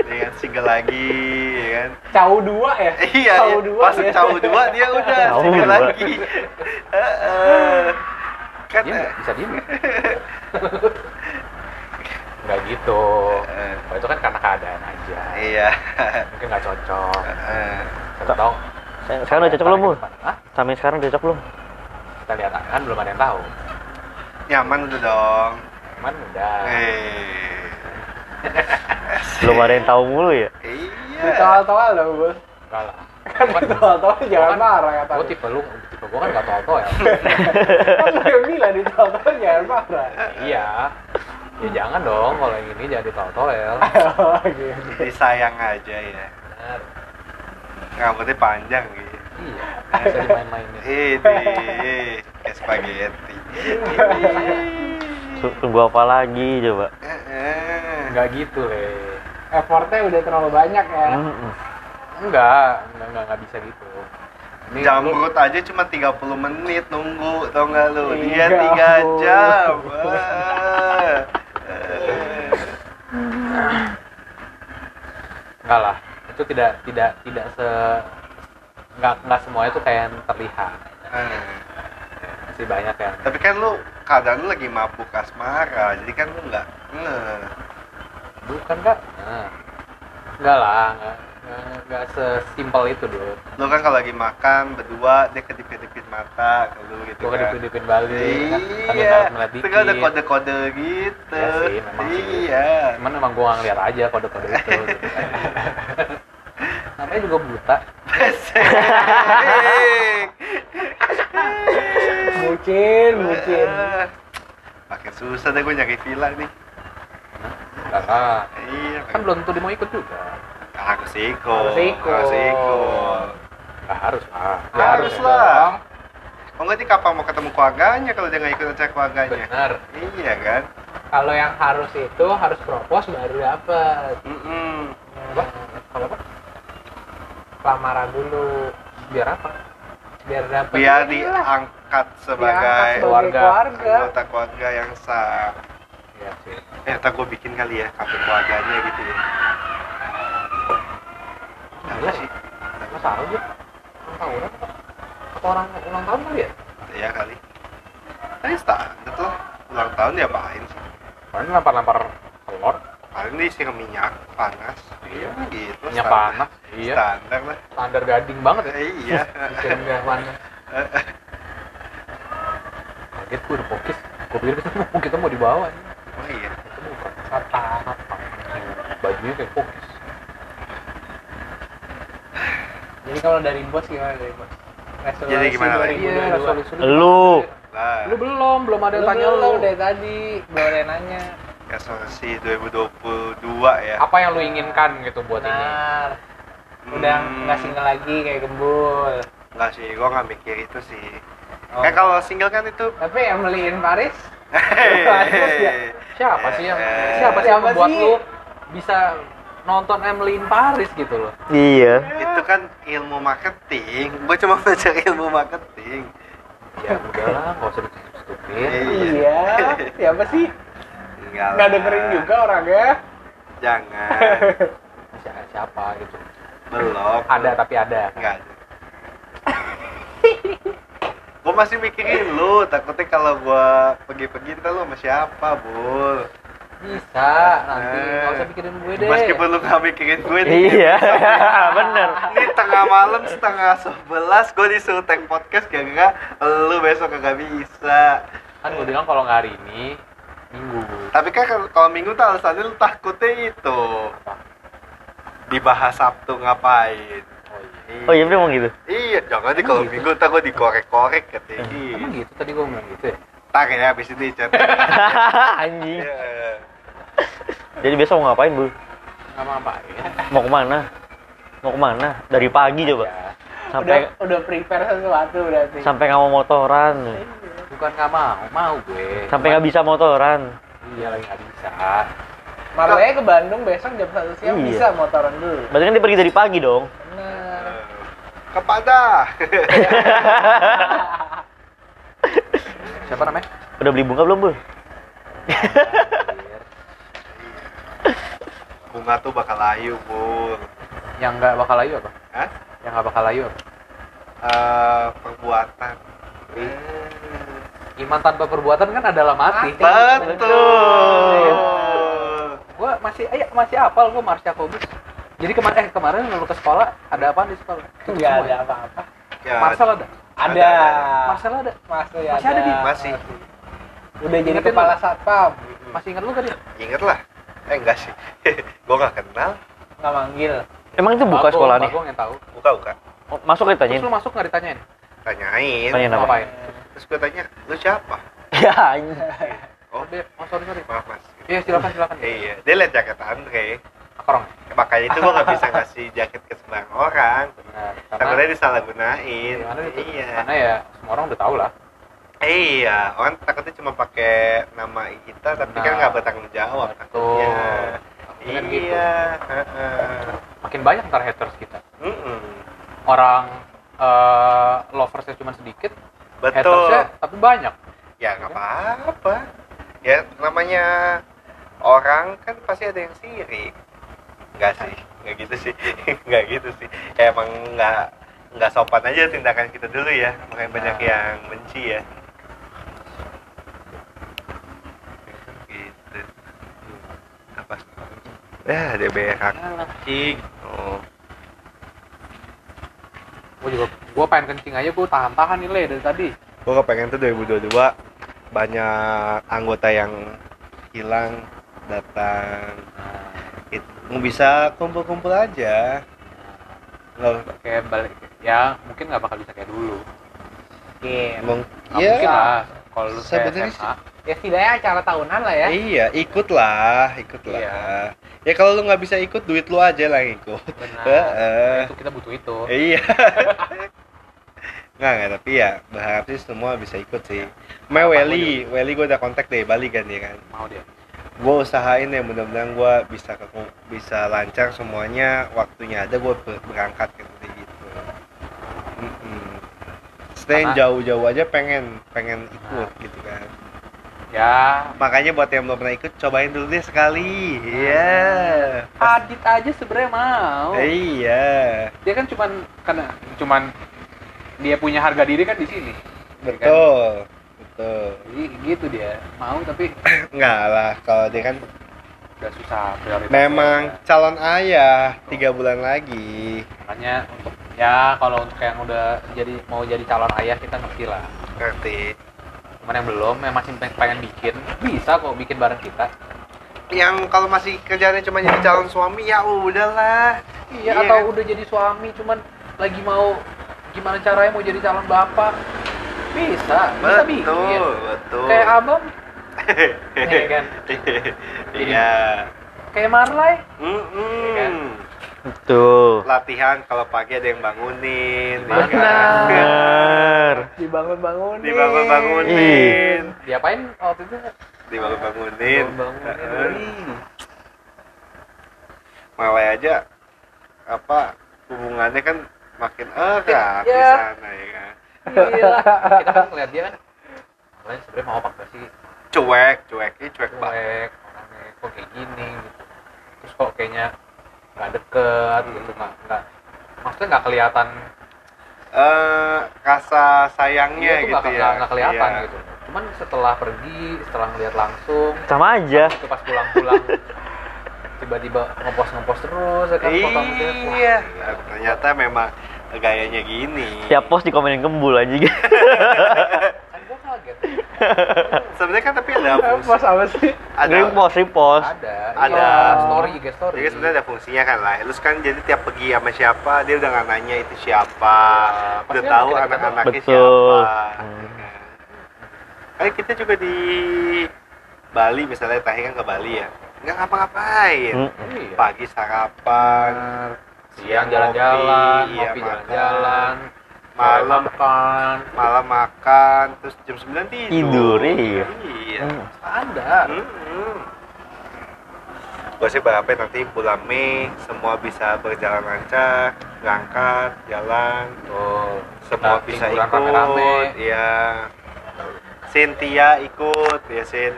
dengan single lagi ya kan Cau dua ya? iya Cau iya. dua masuk ya. cawu dua dia udah Cawu single dua. lagi Heeh. kan Diem nggak? bisa diem nggak? gitu Eh. oh, itu kan karena keadaan aja iya mungkin nggak cocok Heeh. Siapa tahu Sekarang sekarang udah cocok belum, Bu? Hah? Sampai sekarang udah cocok belum? kita lihat kan belum ada yang tahu nyaman udah dong cuman udah eh Belum ada yang tahu mulu ya? iya Ditawal-tawal dong, Bos. enggak lah Kan ditawal-tawal jangan marah kata gue tipe lu tipe gue kan tau tau ya Kan lu yang bilang ditawal-tawal jangan marah. iya ya jangan dong kalau yang ini tau ya Oh, gitu. disayang aja ya Benar. rambutnya panjang gitu iya bisa dimain-mainin Ini kayak spaghetti. Su- Tunggu apa lagi coba? Nggak gitu le Effortnya udah terlalu banyak ya. Enggak enggak enggak, enggak bisa gitu ini lu- Jamrut aja cuma 30 menit nunggu, tau nggak lu? Dia Iya, 3 ampun. jam. Enggak lah itu tidak tidak tidak se enggak enggak semuanya itu kayak yang terlihat Eh. masih banyak yang Tapi kan lu keadaan lu lagi mabuk asmara, jadi kan lu nggak nge. bukan kak nah, enggak lah enggak enggak, enggak sesimpel itu dulu Lu kan kalau lagi makan berdua dia kedip-kedipin mata ke lu gitu gue kan. kedipin balik kan Iya, itu kan ada dikit kode-kode gitu. Iya sih, memang sih. Iya. cuman emang nggak ngeliat aja kode-kode itu gitu. namanya juga buta bucin. Eh, Makin susah deh gue nyari villa nih. enggak lah Iya, kan belum tentu dia mau ikut juga harus ikut. Harus ikut. Harus ikut. Nggak harus lah Ya, harus ya lah. Oh nggak dia kapan mau ketemu keluarganya kalau dia nggak ikut acara keluarganya? benar Iya kan? Kalau yang harus itu harus propose baru dapet. Mm-mm. apa kalau apa Lamaran dulu biar apa biar dapet. Biar diangkat Diangkat sebagai sebagai keluarga. keluarga. anggota keluarga yang sah. Iya sih Eh, ntar gue bikin kali ya kartu keluarganya gitu ya. Apa sih? masa aja ulang tahun apa orang ulang tahun kali ya Iya kali. Tadi standar lah. Ulang tahun diapain sih? paling lempar-lempar telur Paling disiram minyak panas. Iya. gitu. minyak standar. panas iya Standar lah. standar gading banget ya iya. Disiram minyak panas kaget gue udah fokus gue pikir kita mau kita mau dibawa nih Oh iya. itu bukan Satang. bajunya kayak fokus Jadi kalau dari bos gimana dari bos? Resolusi Jadi gimana? 2022. iya resolusi Lu Lah. lu belum belum ada yang Lu tanya belum, lu dari tadi belum ada yang nanya. resolusi 2022 ya. apa yang lu inginkan gitu buat ini Benar. Udah Hmm. nggak single lagi kayak gembul. Enggak sih, gua nggak mikir itu sih. Oh. Kan kalau single kan itu Tapi Emily in Paris Hehehe. siapa sih yang siapa sih yang Siapa membuat lu bisa nonton Emily in Paris gitu loh iya. itu kan ilmu marketing. Gua cuma belajar ilmu marketing. ya udahlah nggak usah ditutupin Iya. Siapa sih? Enggak. Nggak dengerin juga orangnya. Jangan. siapa, siapa gitu Belum. ada tapi ada Enggak ada. gua masih mikirin lu, takutnya kalau gua pergi-pergi ntar lu sama siapa, Bul. Bisa nanti nggak usah pikirin gue deh Meskipun lu gak mikirin gue nih. Iya. Bener. Ini tengah malam setengah sebelas gue disuruh take podcast gara-gara lu besok kagak bisa. kan gue bilang kalau nggak hari ini minggu Tapi kan kalau- kalau minggu tuh alasannya lu takutnya itu dibahas Sabtu ngapain. Oh iya memang gitu. Iya, jangan nih kalau gitu? minggu ntar gue dikorek-korek katanya. emang gitu tadi gue bilang gitu ya Tak ya habis ini chat. Anjing. Iya. Jadi besok mau ngapain, Bu? nggak mau ngapain Mau ke mana? Mau ke mana? Dari pagi coba. ya Sampai Udah udah prepare sesuatu berarti. sampai nggak mau motoran. Iya. bukan nggak mau mau gue Sampai nggak bisa motoran. iya lagi nggak bisa Marley ke Bandung besok jam satu siang Iya. bisa motoran dulu. Berarti kan dia pergi dari pagi dong. Benar. kepada siapa namanya? Udah beli bunga belum, Bu? bunga tuh bakal layu bul. Yang nggak bakal layu apa? Hah? yang nggak bakal layu apa? Eh, perbuatan. Iman tanpa perbuatan kan adalah mati. Betul. Gua masih eh, masih apal gua Mars Jacobus jadi kemarin eh kemarin lu ke sekolah ada apa di sekolah? Enggak semua ada ya? apa-apa. ya, Marcel ada Ada. Marcel ada Masih, Masih ada, Di? Masih. Udah jadi Ingetin kepala lu. satpam. masih ingat lu kan dia inget lah eh enggak sih gua nggak kenal Nggak manggil. Emang itu buka sekolah nih? Bagong yang tahu buka buka Oh, masuk terus ditanyain. lu masuk nggak ditanyain tanyain Tanyain apa? ngapain terus gue tanya lu siapa Ya, anjing. oh oh dia oh sorry sorry maaf mas iya silakan silakan iya dia liat jaket Andre korong makanya itu gua nggak bisa ngasih jaket ke sembarang orang. Benar. Takutnya disalahgunain. Gimana itu? iya. karena ya semua orang udah tahu lah. Iya orang takutnya cuma pakai nama kita tapi kan Nah, nggak bertanggung jawab betul. takutnya. Kan gitu. iya heeh. makin banyak ntar haters kita. Mm-mm. orang eh, loversnya cuma sedikit betul. hatersnya tapi banyak. Ya nggak apa-apa. Ya namanya orang kan pasti ada yang sirik nggak sih nggak gitu sih. Nggak gitu sih. Ya emang nggak nggak sopan aja tindakan kita dulu ya. Makanya banyak Nah. yang benci ya. Gitu. Apa? Ya dia berak cing oh. Gue juga gue pengen kencing aja gue tahan-tahan nih le dari tadi. Gua kepengen tuh 2022 banyak anggota yang hilang datang itu bisa kumpul-kumpul aja. Nggak kayak balik. Ya mungkin nggak bakal bisa kayak dulu. Mungkin. emang Nggak mungkin lah kalau lu sebenarnya SMA Ya setidaknya acara tahunan lah ya. iya ikut lah ikut lah Iya. ya kalau lu nggak bisa ikut duit lu aja lah yang ikut. Benar. Heeh. itu kita butuh itu. Iya. Nggak nggak tapi ya berharap sih semua bisa ikut sih. May Harapan Welly. Welly gue udah kontak dari Bali kan dia kan? Mau dia gue usahain ya mudah-mudahan gue bisa ke bisa lancar semuanya waktunya ada gue berangkat kan kayak gitu. Mm-mm. Stay jauh-jauh aja pengen pengen ikut gitu kan. Ya. Makanya buat yang belum pernah ikut cobain dulu deh sekali. Iya. Adit aja sebenarnya mau. Iya. Dia kan cuman karena cuman dia punya harga diri kan di sini. Betul betul jadi gitu dia. Mau tapi enggak lah kalau dia kan udah susah memang calon ayah tiga bulan lagi. Makanya untuk ya kalau untuk yang udah jadi mau jadi calon ayah kita ngerti lah. Ngerti. Cuman yang belum yang masih pengen, bikin bisa kok bikin bareng kita. Yang kalau masih kerjanya cuma jadi calon suami ya udahlah. Iya Iya atau kan? udah jadi suami cuman lagi mau gimana caranya mau jadi calon bapak bisa bisa bikin betul betul kayak abang Iya kan? iya kayak Marley Mm-mm. Iya kan? Tuh. latihan kalau pagi ada yang bangunin ya Benar. kan? Bener. Dibangun-bangunin. dibangun bangunin diapain waktu itu dibangun bangunin bangunin malah aja apa hubungannya kan makin erat di Ya. sana ya kan Iya. kita kan ngeliat dia kan kalian sebenarnya mau apa sih cuek cuek ini cuek banget cuek orangnya kok kayak gini gitu terus kok kayaknya nggak deket gitu nggak nggak maksudnya nggak kelihatan eh rasa sayangnya Iya, itu gitu nggak ya nggak- kelihatan Iya. gitu cuman setelah pergi setelah ngeliat langsung Sama aja. itu pas pulang-pulang tiba-tiba ngepost ngepost terus ya kan foto. Wah, iya ternyata memang gayanya gini. Tiap pos dikomenin kembul aja gitu. kan gua kaget. Sebenarnya kan tapi ada Apa fungsi. sama sih? ada. Repost, repost. ada. Ada. iya, story IG story. Jadi sebenarnya ada fungsinya kan lah. Lu kan jadi tiap pergi sama siapa dia udah nggak nanya itu siapa. Ya, udah tahu kita anak-anaknya Betul. siapa Hmm. Kayak kita juga di Bali misalnya terakhir kan ke Bali ya. Nggak ngapa-ngapain. Hmm. Pagi sarapan siang jalan-jalan ngopi, iya, jalan-jalan malam makan malam makan terus jam 9 tidur. Tidur, iya. iya. Hmm. standar. Gue sih berharapnya nanti bulan Mei semua bisa berjalan lancar berangkat jalan. Tuh semua bisa ikut. rame-rame. Iya. Cynthia ikut ya Sin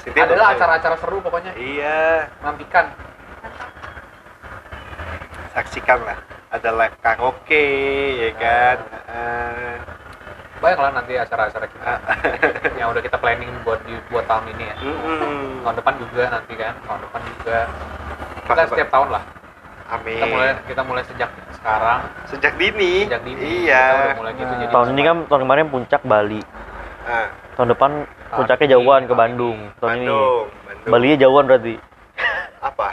Cynthia adalah acara-acara seru pokoknya. Iya. Nantikan saksikan lah ada live karaoke ya kan? Eh, banyak lah nanti acara-acara kita. Yang udah kita planning buat di buat tahun ini ya. Mm-mm. tahun depan juga nanti kan tahun depan juga. Kita Masa- setiap tahun lah. Amin. Kita mulai kita mulai sejak sekarang. Sejak dini? Sejak dini. Iya. Mulai gitu jadi Tahun ini kan tahun kemarin puncak Bali. Ah, Tahun depan puncaknya jauhan ke tahun Bandung. Tahun ini. Bandung Bandung. Bali jauhan berarti. apa.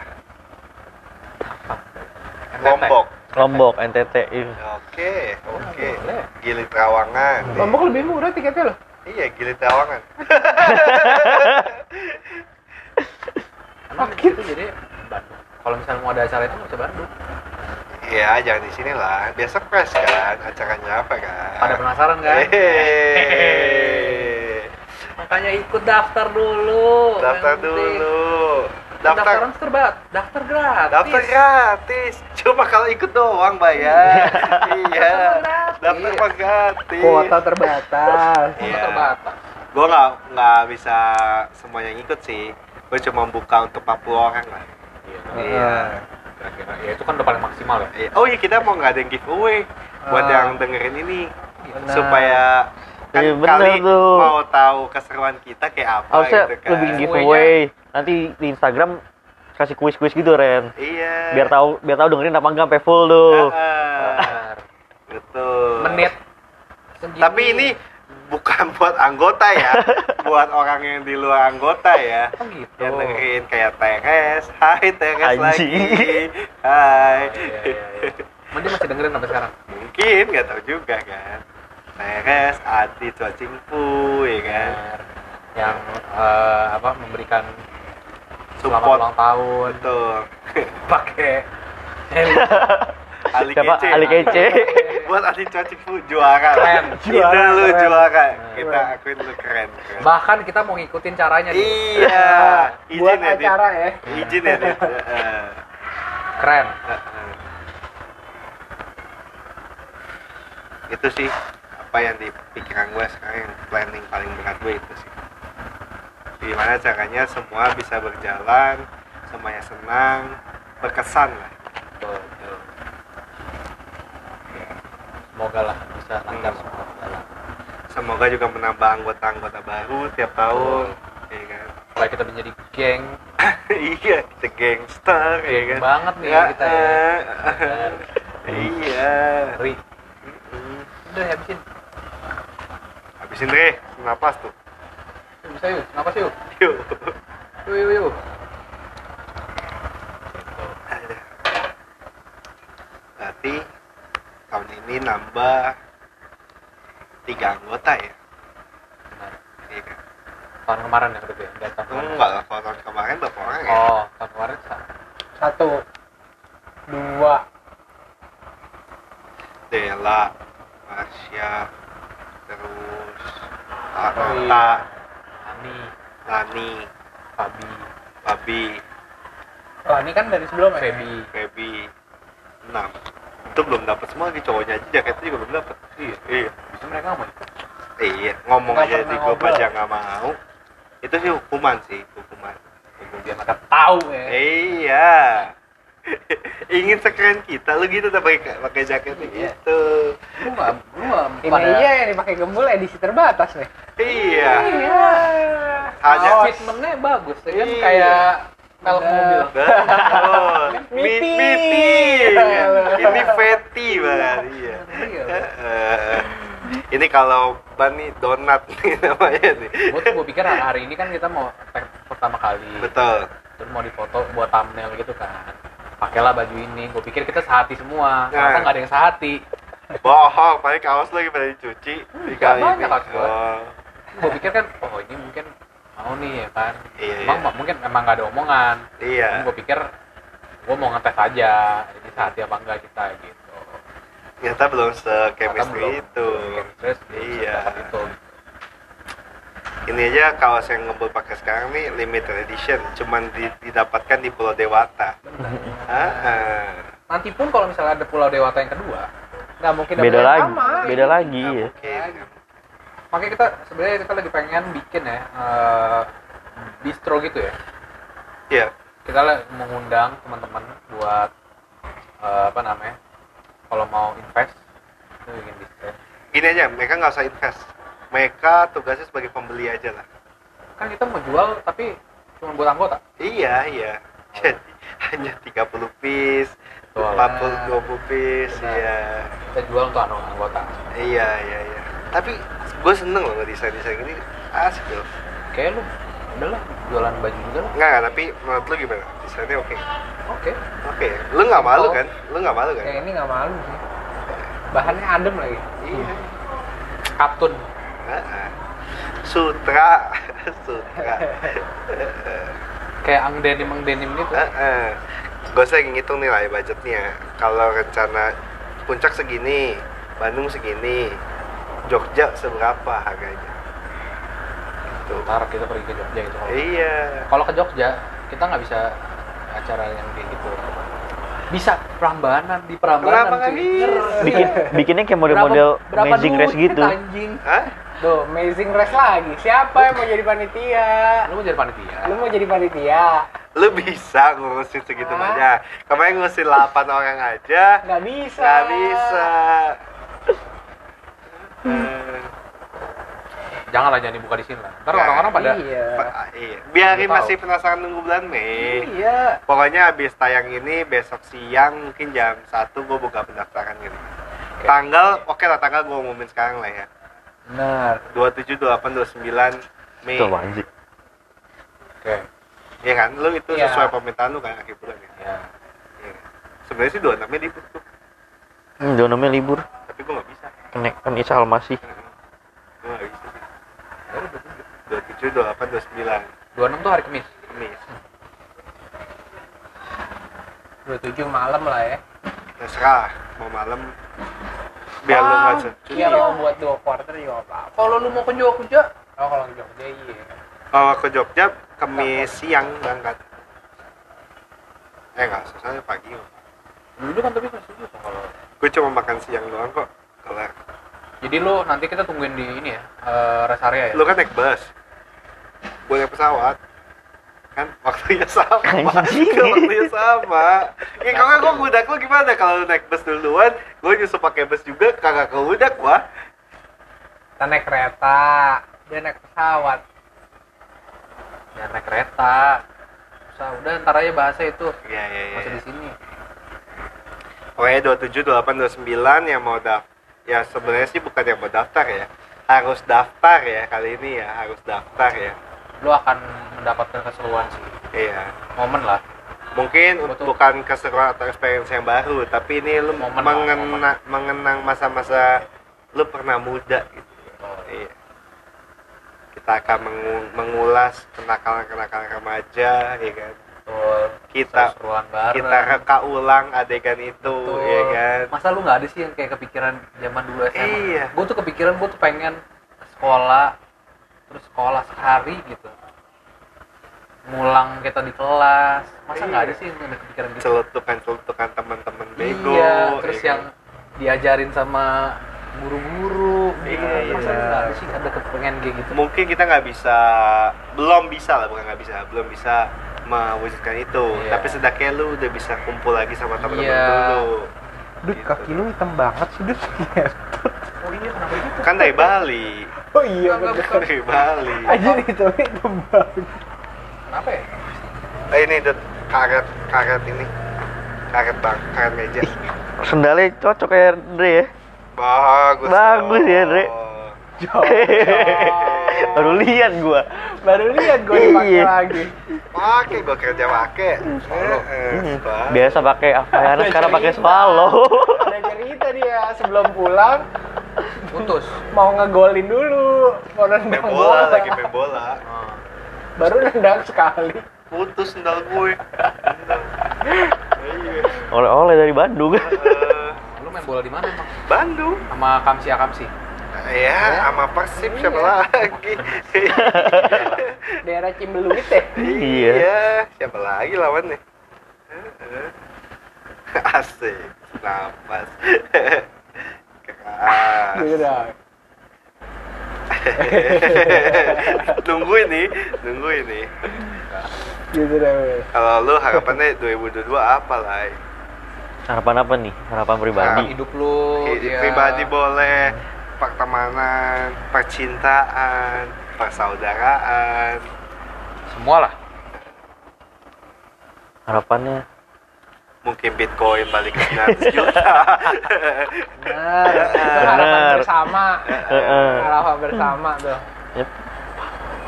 Lombok Lombok, NTT. iya. oke oke Boleh. Gili Trawangan Lombok lebih murah tiketnya loh. iya Gili Trawangan Emang gitu jadi Bandung kalau misalnya mau ada acara itu nggak usah Bandung Iya, jangan di sini lah. Biar surprise kan, acaranya apa kan? pada penasaran kan Hehehe. makanya ikut daftar dulu Daftar nanti. dulu. Daftar terbat daftar gratis daftar gratis. Cuma kalau ikut doang bayar. iya. Daftar Daftar mah gratis. Kuota terbatas. Kuota Iya. terbatas Gue nggak nggak bisa semuanya ngikut sih. Gue cuma buka untuk 40 orang lah. iya Iya. kira-kira ya itu kan udah paling maksimal ya Iya. Oh iya kita mau ngadain giveaway buat Ah. yang dengerin ini Benar. supaya kan Iya, bener kali tuh. mau tahu keseruan kita kayak apa Harusnya gitu kan. lebih giveaway. Nanti di Instagram kasih kuis-kuis gitu Ren. Iya. Biar tahu biar tahu dengerin apa enggak sampai full tuh. Benar. betul. menit segini. Tapi ini bukan buat anggota ya, buat orang yang di luar anggota ya. oh gitu Yang dengerin kayak Teres, hai Teres Anjing. lagi, hai. Iya, iya, iya. Dia masih dengerin sampai sekarang Mungkin nggak tahu juga kan. Teres, Adi, Cuacingpu, ya kan. Yang eh, apa memberikan selamat Support. ulang tahun Betul. pakai Ali Siapa? Kece. Ali Kece. Buat Adi Cuacingpu juara. Keren. Kita Juara, lu keren. juara. Kita akuin lu keren. keren. bahkan kita mau ngikutin caranya nih Iya. Buat Izin ya, Dit. acara ya. Izin ya, Dit. Keren Heeh. Itu sih apa yang di pikiran gue sekarang yang planning paling berat gue itu sih. Gimana caranya semua bisa berjalan, semuanya senang, berkesan lah. Betul. Ya, semoga lah bisa lancar Hmm. semua jalan. Semoga juga menambah anggota-anggota baru tiap tahun, ya kan? supaya kita menjadi geng iya, kita gangster, ya kan? banget nih Ya, kita ya eh, iya. Mm-mm. udah habisin Habisin deh, napas tuh. Yuk, bisa yuk kenapa sih yuk Yuk. yuk yuk yuk Berarti tahun ini nambah tiga anggota ya? Benar. Iya kan? tahun kemarin ya berarti ya Nggak tahun kemarin Enggak lah, kalau tahun kemarin berapa orang ya? oh tahun kemarin sa- Satu, dua, Dela, Marsha, Oh, iya. Ani Lani, Fabi Babi, Lah ini kan dari sebelumnya. Feby Feby, enam. Itu belum dapat semua lagi cowoknya aja jaketnya juga belum dapat. Iya. Iya. bisa mereka ngomong Iya, ngomong Nggak aja di grup aja nggak mau. Itu sih hukuman sih, hukuman. biar mereka tahu ya Iya. Ingin sekeren kita, lu gitu udah pakai pakai jaketnya Iya. gitu. Nggak lu nggak Ini pada aja yang dipakai gembul edisi terbatas nih. Iya. Iya. Hanya Kaos. fitmentnya bagus ya kan Iya. kayak pelek mobil. Meet Meeting. meeting. Ini fatty banget. Iya. Iya. Ini kalau ban nih donat nih namanya nih. gue tuh gue pikir hari ini kan kita mau tag pertama kali Betul. terus mau difoto buat thumbnail gitu kan pakailah baju ini gue pikir kita sehati semua Nah. ternyata nggak ada yang sehati Bohong, paling kaos lagi pada dicuci. Tinggal banyak gua. Oh, gue pikir kan oh ini mungkin mau nih ya kan Iya, emang iya. mungkin emang nggak ada omongan Iya. gue pikir gue mau ngetes aja ini sehati apa enggak kita gitu ternyata belum se-chemistry itu Terus Iya. itu. ini aja kaos yang ngebul pakai sekarang nih limited edition cuman di- didapatkan di Pulau Dewata Ah, ah. Nanti pun kalau misalnya ada Pulau Dewata yang kedua, nggak mungkin Beda lagi, sama. beda lagi Nggak ya. mungkin. makanya kita sebenarnya kita lagi pengen bikin ya eh, bistro gitu ya. Iya. Kita lah mengundang teman-teman buat eh, apa namanya? Kalau mau invest itu bikin bistro. gini aja mereka nggak usah invest mereka tugasnya sebagai pembeli aja lah Kan kita mau jual tapi cuma buat anggota. iya iya jadi hanya 30 piece Betul. 40 20 piece Benar. Kita jual untuk anu- anggota. iya iya iya tapi gue seneng loh desain desain ini asik loh Kayak lu udahlah jualan baju juga lah. Enggak, tapi menurut lu gimana? Desainnya oke. Oke. Oke, lu nggak malu Oh. kan? Lu nggak malu kan? kayak ini nggak malu sih bahannya adem lagi Iya. Katun. Sutra, sutra. Kayak ang denim ang denim gitu. Heeh. Gue usah ngitung nih lah ya budgetnya. Kalau rencana puncak segini, Bandung segini, Jogja seberapa harganya? Tuh. Ntar kita pergi ke Jogja gitu. Kalau- Iya. Kalau ke Jogja, kita nggak bisa acara yang kayak gitu. Bisa Prambanan di Prambanan. Kenapa bisa? Bikin bikinnya kayak model-model Amazing duit, Race gitu. Anjing. Hah? tuh amazing race lagi siapa yang mau jadi panitia Lu mau jadi panitia? lu mau jadi panitia Lu bisa ngurusin segitu Hah? banyak. Kemarin ngurusin 8 orang aja. nggak bisa Nggak bisa. Eh, Janganlah jangan dibuka di sini lah. Ntar orang-orang pada iya Pa- iya. Biarin masih penasaran nunggu bulan Mei. iya Pokoknya habis tayang ini besok siang mungkin jam 1 gue buka pendaftaran gitu. Tanggal, oke lah tanggal gue umumin sekarang lah ya. benar 27, 28, 29 Mei. Itu sih? Oke. Iya kan? Lu itu Iya. sesuai permintaan lu kan akhir bulan ya. Ya. Iya. Sebenarnya sih 26 Mei libur tuh, Hmm, dia namanya libur. tapi gue gak bisa. Kenek kan Isa Almasih. Gue gak bisa sih. 27, 28, 29 26 tuh hari Kamis. Kamis. 27 malam lah ya Terserah, mau malam biar lu Ah, gak cuti. iya mau buat dua quarter juga apa Kalau lu mau ke Jogja, oh kalau ke Jogja iya Kalau ke Jogja, Kamis siang berangkat. Eh enggak, soalnya pagi. dulu kan tapi masih bisa kalau. Gue cuma makan siang doang kok. Kelar. Jadi lu nanti kita tungguin di ini ya, eh, rest area ya. Lu kan naik bus. Gue naik pesawat. Kan waktunya sama. Kan waktunya sama. Ya kalau gue ngudak lu gimana kalau naik bus duluan, gue nyusul pakai bus juga kagak keudak wah. kita naik kereta dia naik pesawat Ya naik kereta. Usah, udah ntar aja bahasa itu. Iya iya iya. Masih di sini. Pokoknya 27, 28, 29 yang mau daftar. Ya sebenarnya sih bukan yang mau daftar ya. Harus daftar ya kali ini ya, harus daftar ya. Lu akan mendapatkan keseruan sih. Iya. Momen lah. Mungkin Betul. bukan keseruan atau experience yang baru, tapi ini lu Momen lah, mengena, mengenang masa-masa lu pernah muda gitu. Iya. Kita akan mengu- mengulas kenakalan-kenakalan remaja, ya kan. Betul. Kita kita reka ulang adegan itu, Betul. ya kan. Masa lu nggak ada sih yang kayak kepikiran zaman dulu SMA? Iya. Gue tuh kepikiran gue tuh pengen sekolah, terus sekolah sehari gitu. Ngulang kita di kelas. Masa nggak Iya. ada sih yang ada kepikiran gitu? Celutukan-celutukan teman-teman bego. Iya, terus ya yang kan? diajarin sama guru-guru Iya, Masa iya. nggak ada sih ada kepengen kayak gitu? mungkin kita nggak bisa belum bisa lah bukan nggak bisa belum bisa mewujudkan itu Iya. tapi setidaknya lu udah bisa kumpul lagi sama teman-teman Iya. dulu Dut, Gitu. kaki lu hitam banget sih, Dut. Oh iya, kenapa gitu? kan dari Bali oh iya, bukan. dari Bali Aja hitam hitam banget. Kenapa ya? eh, ini Dut, karet karet ini karet bang karet meja Sendalnya cocok ya Andre ya. Bagus Bagus ya. Dre. Baru lihat gua. Baru lihat gue dipakai Iya. lagi. pakai gua kerja pakai Swallow. Eh, Hmm. bagus. Biasa pakai Avayana sekarang pakai Swallow. Ada cerita dia sebelum pulang Putus. mau ngegolin dulu, mau main nendang bola lagi main bola Oh. Baru nendang sekali. putus sendal gue Oleh-oleh dari Bandung. Main bola di mana emang? Bandung Sama Kamsi Akamsi. ya sama Persib siapa Iya. lagi Daerah Cimbeluit deh. Iya. iya siapa lagi lawannya asik nafas keras nunggu ini nunggu ini Gitu dong. kalau lu harapannya 2022 apa lah Harapan apa nih? Harapan pribadi. Ah, Hidup lu, ya. pribadi boleh pertemanan percintaan persaudaraan Semua lah. Harapannya mungkin bitcoin balik ke 900 juta Benar. Harapan bersama. Heeh. Harapan bersama tuh. Yep.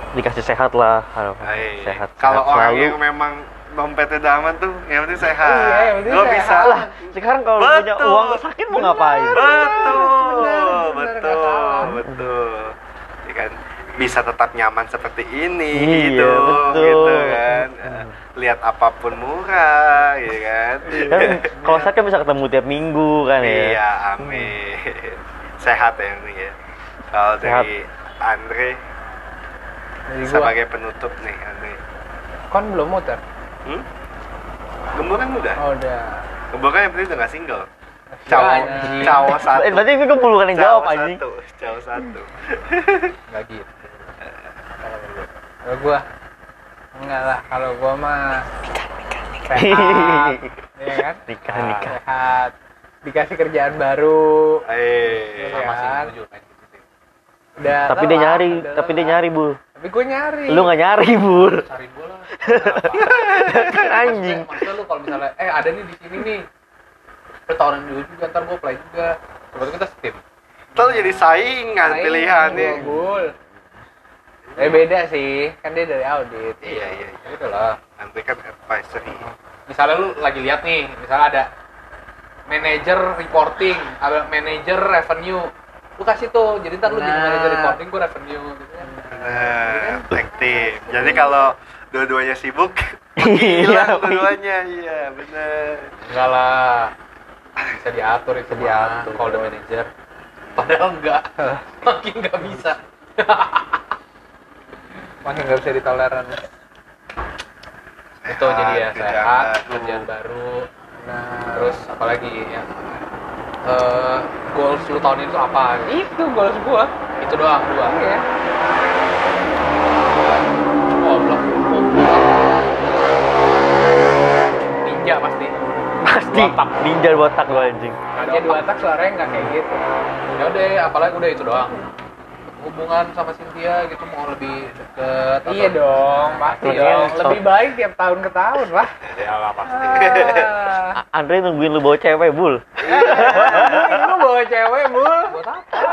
dikasih sehat lah harapan Hai. sehat kalau sehat orang selalu. yang memang dompetnya daman tuh yang penting sehat. Iya, yang penting Lo sehat. bisa. lah. Sekarang kalau lu punya Betul. uang sakit mau ngapain? betul Benar, benar, nggak betul betul. Ya kan? Bisa tetap nyaman seperti ini Iya, hidup betul. gitu kan? Lihat apa pun murah ya kan? Kan kalau sakit bisa ketemu tiap minggu kan ya? Iya amin. Sehat ya ini ya. Kalau Sehat. dari Andre sebagai penutup nih Andre. Kon belum muter. Hmm? Gembor kan udah Oh, udah. Gembor kan yang penting udah gak single Ya, Cawo, cawo satu Eh, berarti itu bukan yang jawab Cawo anjing satu, cawo satu Enggak gitu. Kalau gua enggak lah, kalau gua mah sehat, ya kan? nikah Ah. nikah Sehat. Dikasih kerjaan baru. Eh, Iya. Sama kan? sih. Udah tapi dia nyari tapi dia nyari bu Tapi gua nyari. lu nggak nyari bur Cariin gua lah. anjing Maksudnya, maksudnya lu kalau misalnya eh ada nih di sini nih. Lu tawarin dulu juga ntar gua apply juga. Coba kita steam. Terus jadi saingan Lain, pilihannya Bul. Eh beda sih, kan dia dari audit. Iya, iya, iya Ya udahlah. Nanti kan advisory Misalnya lu lagi lihat nih, misalnya ada manager reporting, ada manager revenue. Lu kasih tuh, jadi ntar lu jadi Nah. manager reporting, gua revenue gitu Nah, aktif Jadi kalau dua-duanya sibuk Iya, Hilang dua-duanya, iya bener Enggak lah. Bisa diatur itu Bisa diatur. kalau udah manager. Padahal enggak. Makin enggak bisa. Makin nggak bisa ditoleran. itu jadi ya sehat, baru. kerjaan baru. Nah, Terus apalagi ya? Eh, goals lu tahun ini tuh apa? itu goals gua. Itu doang dua. Iya. Ninja pasti. pasti Botak. ninja botak lu anjing Dia dua tak suaranya nggak kayak gitu. Ya udah, apalagi udah itu doang. Hubungan sama Cynthia gitu mau lebih deket. atau- Iya dong, pasti Iya, dong. stop. Lebih baik tiap tahun ke tahun lah. Ya lah pasti. Ah. A- Andre nungguin lu bawa cewek bul Lu bawa cewek, Bul. Buat apa?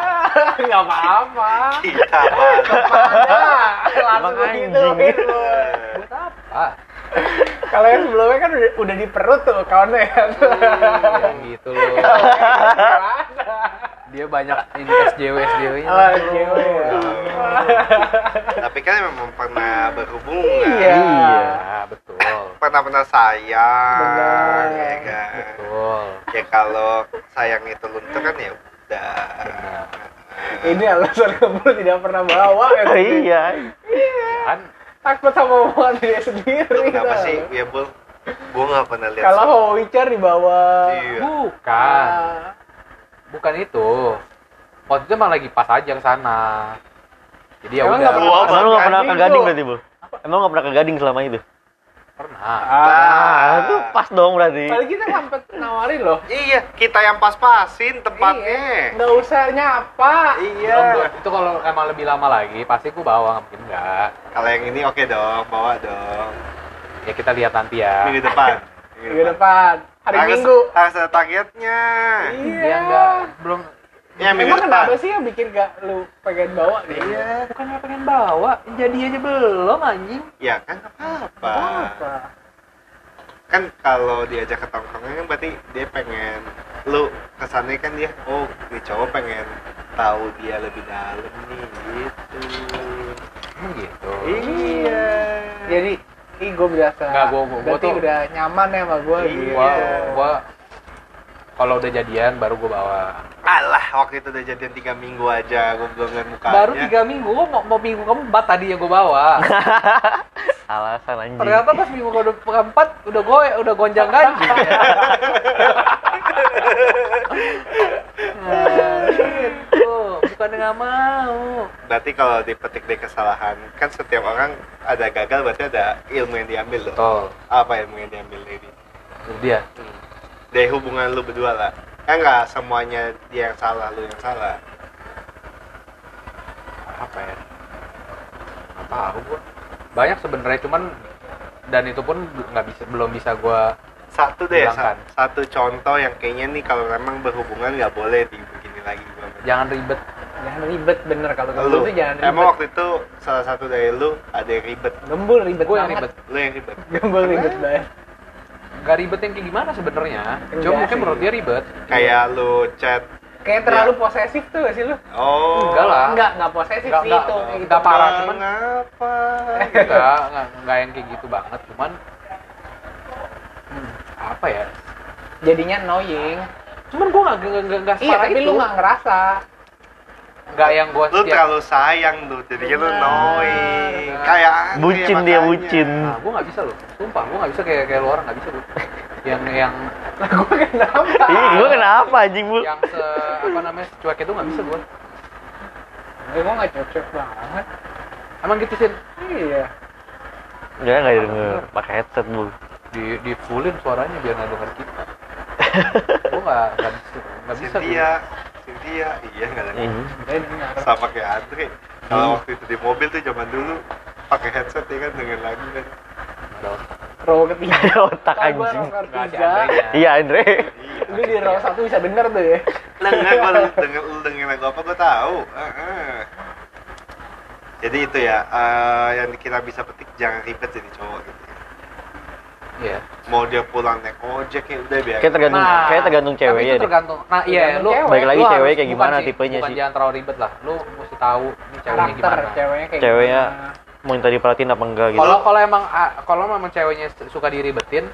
Nggak apa-apa. Kita. Langsung gitu. anjing. Buat apa? Kalau yang sebelumnya kan udah, udah di perut tuh kawannya kan. Yang gitu loh. Dia banyak ini SJW SJW nya. Oh, cewek ya. Tapi kan memang pernah berhubungan Iya. Iya, betul. Pernah-pernah sayang Benar. ya kan? Betul. Ya kalau sayang itu luntur kan ya udah Ini alasan kamu tidak pernah bawa ya. iya Kan Takut sama omongan dia sendiri. Kenapa sih? Ya bul Gue gak pernah lihat Kalau Howicher dibawa. Iya bukan. Ah. Bukan itu. Waktu itu emang lagi pas aja ke sana. Jadi ya Emang udah. nggak pernah- emang gak pernah ke Gading berarti bul emang lu gak pernah ke gading selama itu Pernah. Ah. ah itu pas dong berarti Padahal kita sampai nawarin loh. Iya, kita yang pas-pasin tempatnya Iya. Nggak usah nyapa. Iya Belum, itu kalau emang lebih lama lagi pasti ku bawa nggak mungkin enggak. Kalau yang ini oke dong, bawa dong Ya kita lihat nanti ya. Minggu depan Minggu depan. Hari harus, Minggu. Harus ada targetnya Iya. Dia enggak belum Ya Emang depan kenapa sih yang bikin gak lu pengen bawa nih? Iya bukan nggak pengen bawa, jadi aja belum anjing. Ya kan apa-apa Apa? Kan kalau diajak ke tongkrongan kan berarti dia pengen Lu kesannya kan dia, oh nih cowok pengen tahu dia lebih dalam nih gitu Emang gitu. Iya Jadi, ih gue berasa. Nggak, gua- gua- gua berarti tuh- udah nyaman ya sama gue Iya. gitu. Gua gua kalau udah jadian baru gue bawa Alah, waktu itu udah jadian tiga minggu aja, gue belum liat mukanya. baru tiga minggu gua mau, mau minggu keempat tadi yang gue bawa Alasan anjing. ternyata pas minggu ke- keempat udah gue udah gonjang ganjing nah, gitu bukan nggak mau Berarti kalau dipetik di kesalahan, kan setiap orang ada gagal berarti ada ilmu yang diambil loh. betul Apa ilmu yang diambil dari? itu dia Dari hubungan lu berdua lah. Kan nggak semuanya dia yang salah, lu yang salah. apa ya nggak tahu gue banyak sebenarnya cuman dan itu pun nggak bisa belum bisa gue Satu deh, sa- satu contoh yang kayaknya nih kalau memang berhubungan nggak boleh di begini lagi. gua. jangan ribet Jangan ribet bener kalau Lu, tuh jangan ribet. emang waktu itu salah satu dari lu ada yang ribet. Gembul ribet gue yang ribet Lu yang ribet. Gembul ribet banget. Nggak ribet yang kayak gimana sebenarnya Enggak cuma mungkin sih. menurut dia ribet Kayak lu chat. Kayak terlalu posesif tuh gak sih lu? Oh. Enggak lah. Enggak, enggak posesif Nggak- sih nggak- itu. kayak gitu. nggak parah, cuman- Mengapa? enggak nggak nggak yang kayak gitu banget cuman hmm, apa ya Jadinya annoying. cuman gue nggak nggak nggak nggak Iya, tapi itu lu nggak ngerasa. Nggak yang gue Lu terlalu sayang lu, jadinya lu Benar. knowing. Kayak Bucin dia, bucin. nah, gue nggak bisa loh sumpah gue nggak bisa kayak kayak lu orang nggak bisa gue yang yang Lah gue kenapa? Ih, gua kenapa anjing, Bu? yang se apa namanya cuek itu nggak bisa gue Gue nggak cocok banget. emang gitu sih Iya. Dia enggak denger pakai headset, Bu. di di fullin suaranya biar nggak denger kita gue nggak nggak bisa nggak bisa gue Cynthia, Cynthia, iya nggak ada. Dia dengar. Sama kayak Andre. Kalau waktu itu di mobil tuh zaman dulu pakai headset ya kan dengan lagu kan. Ada otak. Row ketiga. Otak Kan gua anjing. row Nggak ada ketiga. Andre-nya. Iya, Andre. Lu di row satu bisa denger tuh ya. Lah enggak lu denger lu denger lagu apa gua tahu. Heeh. Jadi itu ya, eh, yang kita bisa petik jangan ribet jadi cowok gitu. Iya. Mau dia pulang naik ojek ya udah biar. Kayak tergantung Nah, kayak tergantung tapi cewek itu ya deh. tergantung nah iya Tergantung lu cewek. Balik lagi lu cewek kayak bukan gimana sih, tipenya bukan sih. jangan terlalu ribet lah lu mesti tahu ini ceweknya Karakter gimana ceweknya kayak Ceweknya gimana. mau minta diperhatiin apa enggak gitu. kalau kalau emang ah, kalau memang ceweknya suka diribetin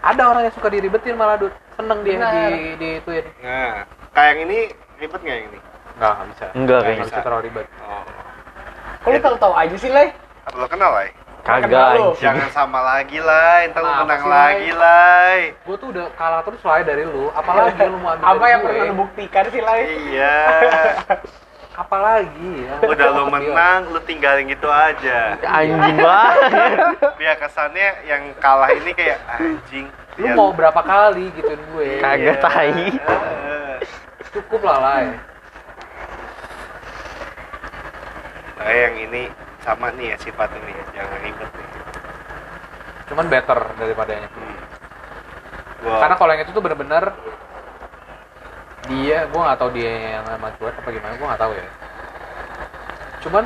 ada orang yang suka diribetin malah Dut. seneng dia Benar. di di itu ya Nah, kayak yang ini ribet nggak yang ini? nggak nggak bisa Enggak Nggak kayaknya. terlalu ribet Oh. Kok lu tahu-tahu aja sih? Apa lo kenal lah? Kagak lu. Jangan sama lagi lah, ntar lu Kenapa menang sih, lagi lah. gue tuh udah kalah terus lah dari lu apalagi lu mau ambil Apa yang gue? perlu lu buktikan sih, Lay? Iya. apalagi ya? Udah lu menang, lu tinggalin gitu aja. Anjing banget. Biar kesannya yang kalah ini kayak anjing. lu Biar- mau berapa kali gituin gue Kagak. tai. Heeh. cukup lah lah Nah, yang ini sama nih ya sifat ini, jangan ribet nih. cuman better daripada yang itu Hmm. Gua, karena kalau yang itu tuh bener-bener dia gue nggak tahu dia yang sama cuek apa gimana gue nggak tahu ya cuman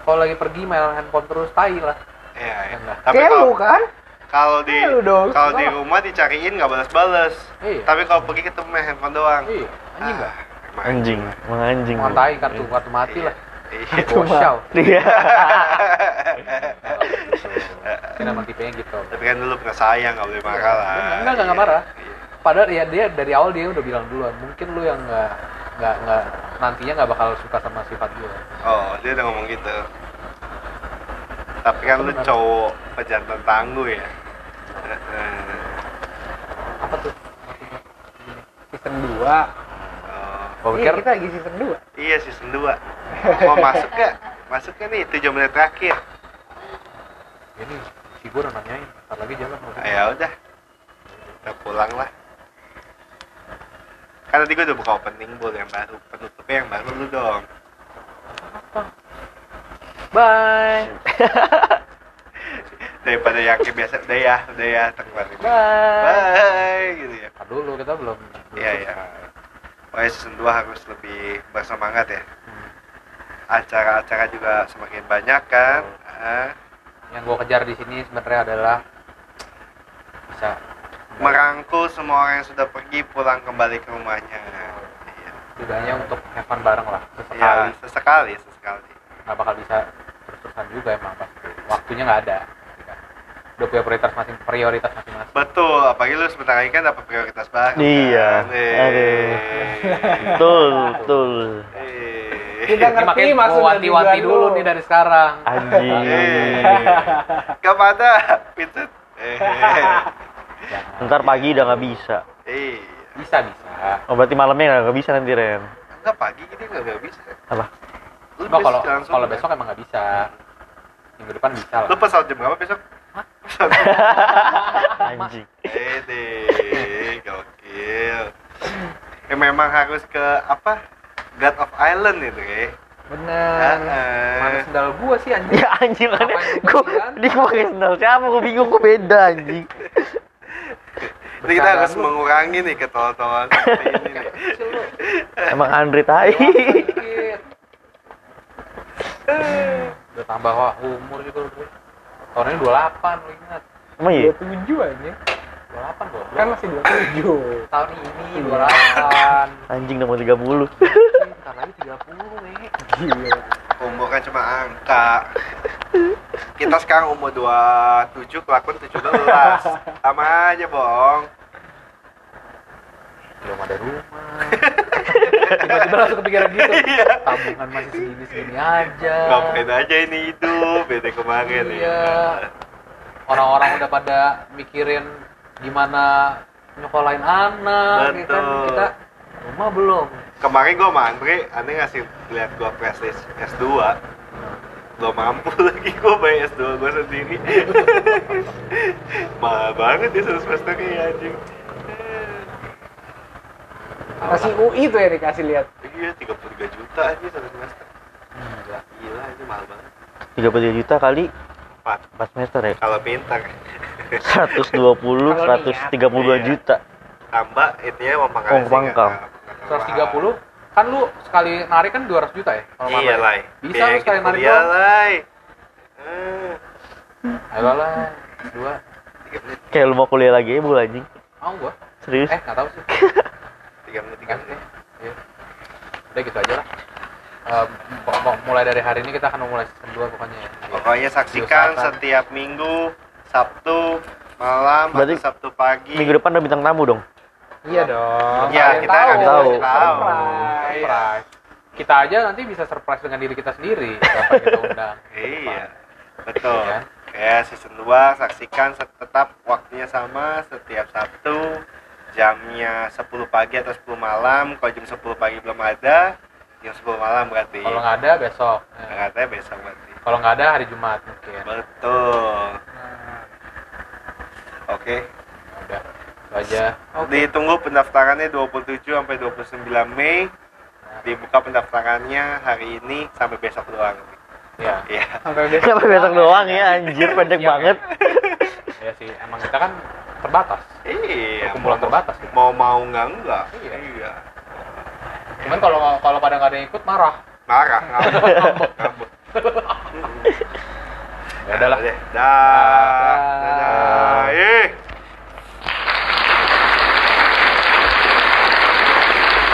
kalau lagi pergi main handphone terus tai lah Iya, iya. Enggak. Tapi kalau kan? kalau di kalau di rumah dicariin nggak balas-balas. Iya. Tapi kalau pergi ketemu main handphone doang. iya anjing Ah, Anjing, emang anjing. tai kartu kartu mati Iya. lah Iya. Bosyaw. Iya. Mungkin emang tipenya gitu Tapi kan dulu pernah sayang, nggak boleh marah lah. Enggak, enggak, enggak Iya. marah. Iya. padahal ya dia dari awal dia udah bilang duluan mungkin lu yang nggak nggak nggak nantinya nggak bakal suka sama sifat gue Oh, dia udah ngomong gitu. Tapi kan lu cowok pejantan tangguh ya. Apa tuh Season 2. Gue Iya, pikir kita lagi season 2. iya season 2 Mau masuk gak? Masuk gak nih 7 menit terakhir? ini si gue udah nanyain ntar lagi jalan Ah, ya udah. Kita pulang lah. Kan tadi gue udah buka opening bull yang baru. Penutupnya yang baru lu dong. bye Daripada yang kayak biasa, udah ya, udah ya, terkemarin. bye Bye, gitu ya. Dulu kita belum belum Iya, iya. Pokoknya season 2 harus lebih bersemangat ya. Hmm. Acara-acara juga semakin banyak kan. Ah, yang gue kejar di sini sebenarnya adalah bisa merangkul semua orang yang sudah pergi pulang kembali ke rumahnya. Iya. setidaknya untuk have fun bareng lah Ya, sesekali sesekali, sesekali. nggak bakal bisa terus-terusan juga emang pasti waktunya nggak ada. Udah punya prioritas masing prioritas masing-masing Betul, apalagi lu sebentar lagi kan dapat prioritas baru. Iya. Kan? Eh. Aduh. Betul, betul. Eh. Kita ngerti makanya maksud mau wanti-wanti dulu lu. nih dari sekarang Anjing. Kepada pintu. Eh. Jangan. Ntar pagi udah nggak bisa. Eh. bisa bisa Oh berarti malamnya nggak bisa nanti Ren. Enggak pagi gini enggak enggak bisa. Apa? Lu Nggak, kalau kalau kan? besok emang nggak bisa minggu depan bisa lah Lu pesawat jam berapa besok? Anjing. Eh deh, gokil. Ya memang harus ke apa? God of Island itu ya. Bener. Heeh. mana sendal gua sih anjing Ya anjing kan. Gua di pakai sendal siapa? Gua bingung gua beda anjing. Jadi kita harus lu. mengurangi nih ketol-tolan seperti ini nih. Emang Andre tai. Udah tambah wah umur lu Dre. tahun ini 28 lu ingat Emang iya? 27 aja. 28 gua Kan masih 27. tahun ini 28 Anjing nomor 30. Bentar lagi 30 nih Gila. Umur kan cuma angka. Kita sekarang umur 27, kelakuan 17. Sama aja, bohong. Belum ada rumah tiba-tiba langsung kepikiran gitu Iya. tabungan masih segini-segini aja Ngapain aja ini hidup, beda kemarin Iya. ya. orang-orang udah pada mikirin gimana nyokolain anak ya kan Betul. kita rumah belum Kemarin gua sama Andre, Andre ngasih lihat gua prestis S2. Belum mampu lagi gua bayar S2 gua sendiri. Mahal banget ya semesternya ya, anjing. Masih UI tuh ya dikasih lihat. Iya, 33 juta aja satu semester. Enggak. Gila, ini mahal banget. 33 juta kali Empat. 4 semester ya. Kalau pintar. 120 Kalau 132 Iya. juta. Tambah itunya uang pangkal. Uang pangkal. 130 kan lu sekali narik kan 200 juta ya kalau Iya, Lai. bisa lu sekali narik doang Lai. Eh, ayo lah dua Kayak lu mau kuliah lagi ya, Bu anjing. mau gua Serius? eh nggak tahu sih tiga menit, tiga menit. iya. udah gitu aja lah pok- mulai dari hari ini kita akan memulai season 2 pokoknya ya. Pokoknya saksikan setiap minggu, Sabtu malam Berarti atau Sabtu pagi. Minggu depan ada bintang tamu dong. Iya dong. Iya, Kalian kita akan tahu. tahu. Surprise. surprise kita aja nanti bisa surprise dengan diri kita sendiri siapa kita undang Iya, betul. Iya. Ya, season 2 saksikan tetap waktunya sama setiap Sabtu jamnya 10 pagi atau 10 malam. Kalau jam 10 pagi belum ada, jam 10 malam berarti. kalau nggak ada besok Ya. Katanya besok berarti. kalau nggak ada hari Jumat mungkin Betul. Oke. Ya udah itu aja Ditunggu pendaftarannya 27 sampai 29 Mei. Dibuka pendaftarannya hari ini sampai besok doang. ya Iya. Sampai besok. Sampai besok doang ya anjir pendek Iya, banget. Ya sih emang kita kan terbatas Iya. Perkumpulan terbatas gitu. Mau mau enggak enggak. Iya. Iya. cuman kalau kalau pada nggak ada yang ikut marah Marah, ngambek, ya udahlah Dah. Dadah.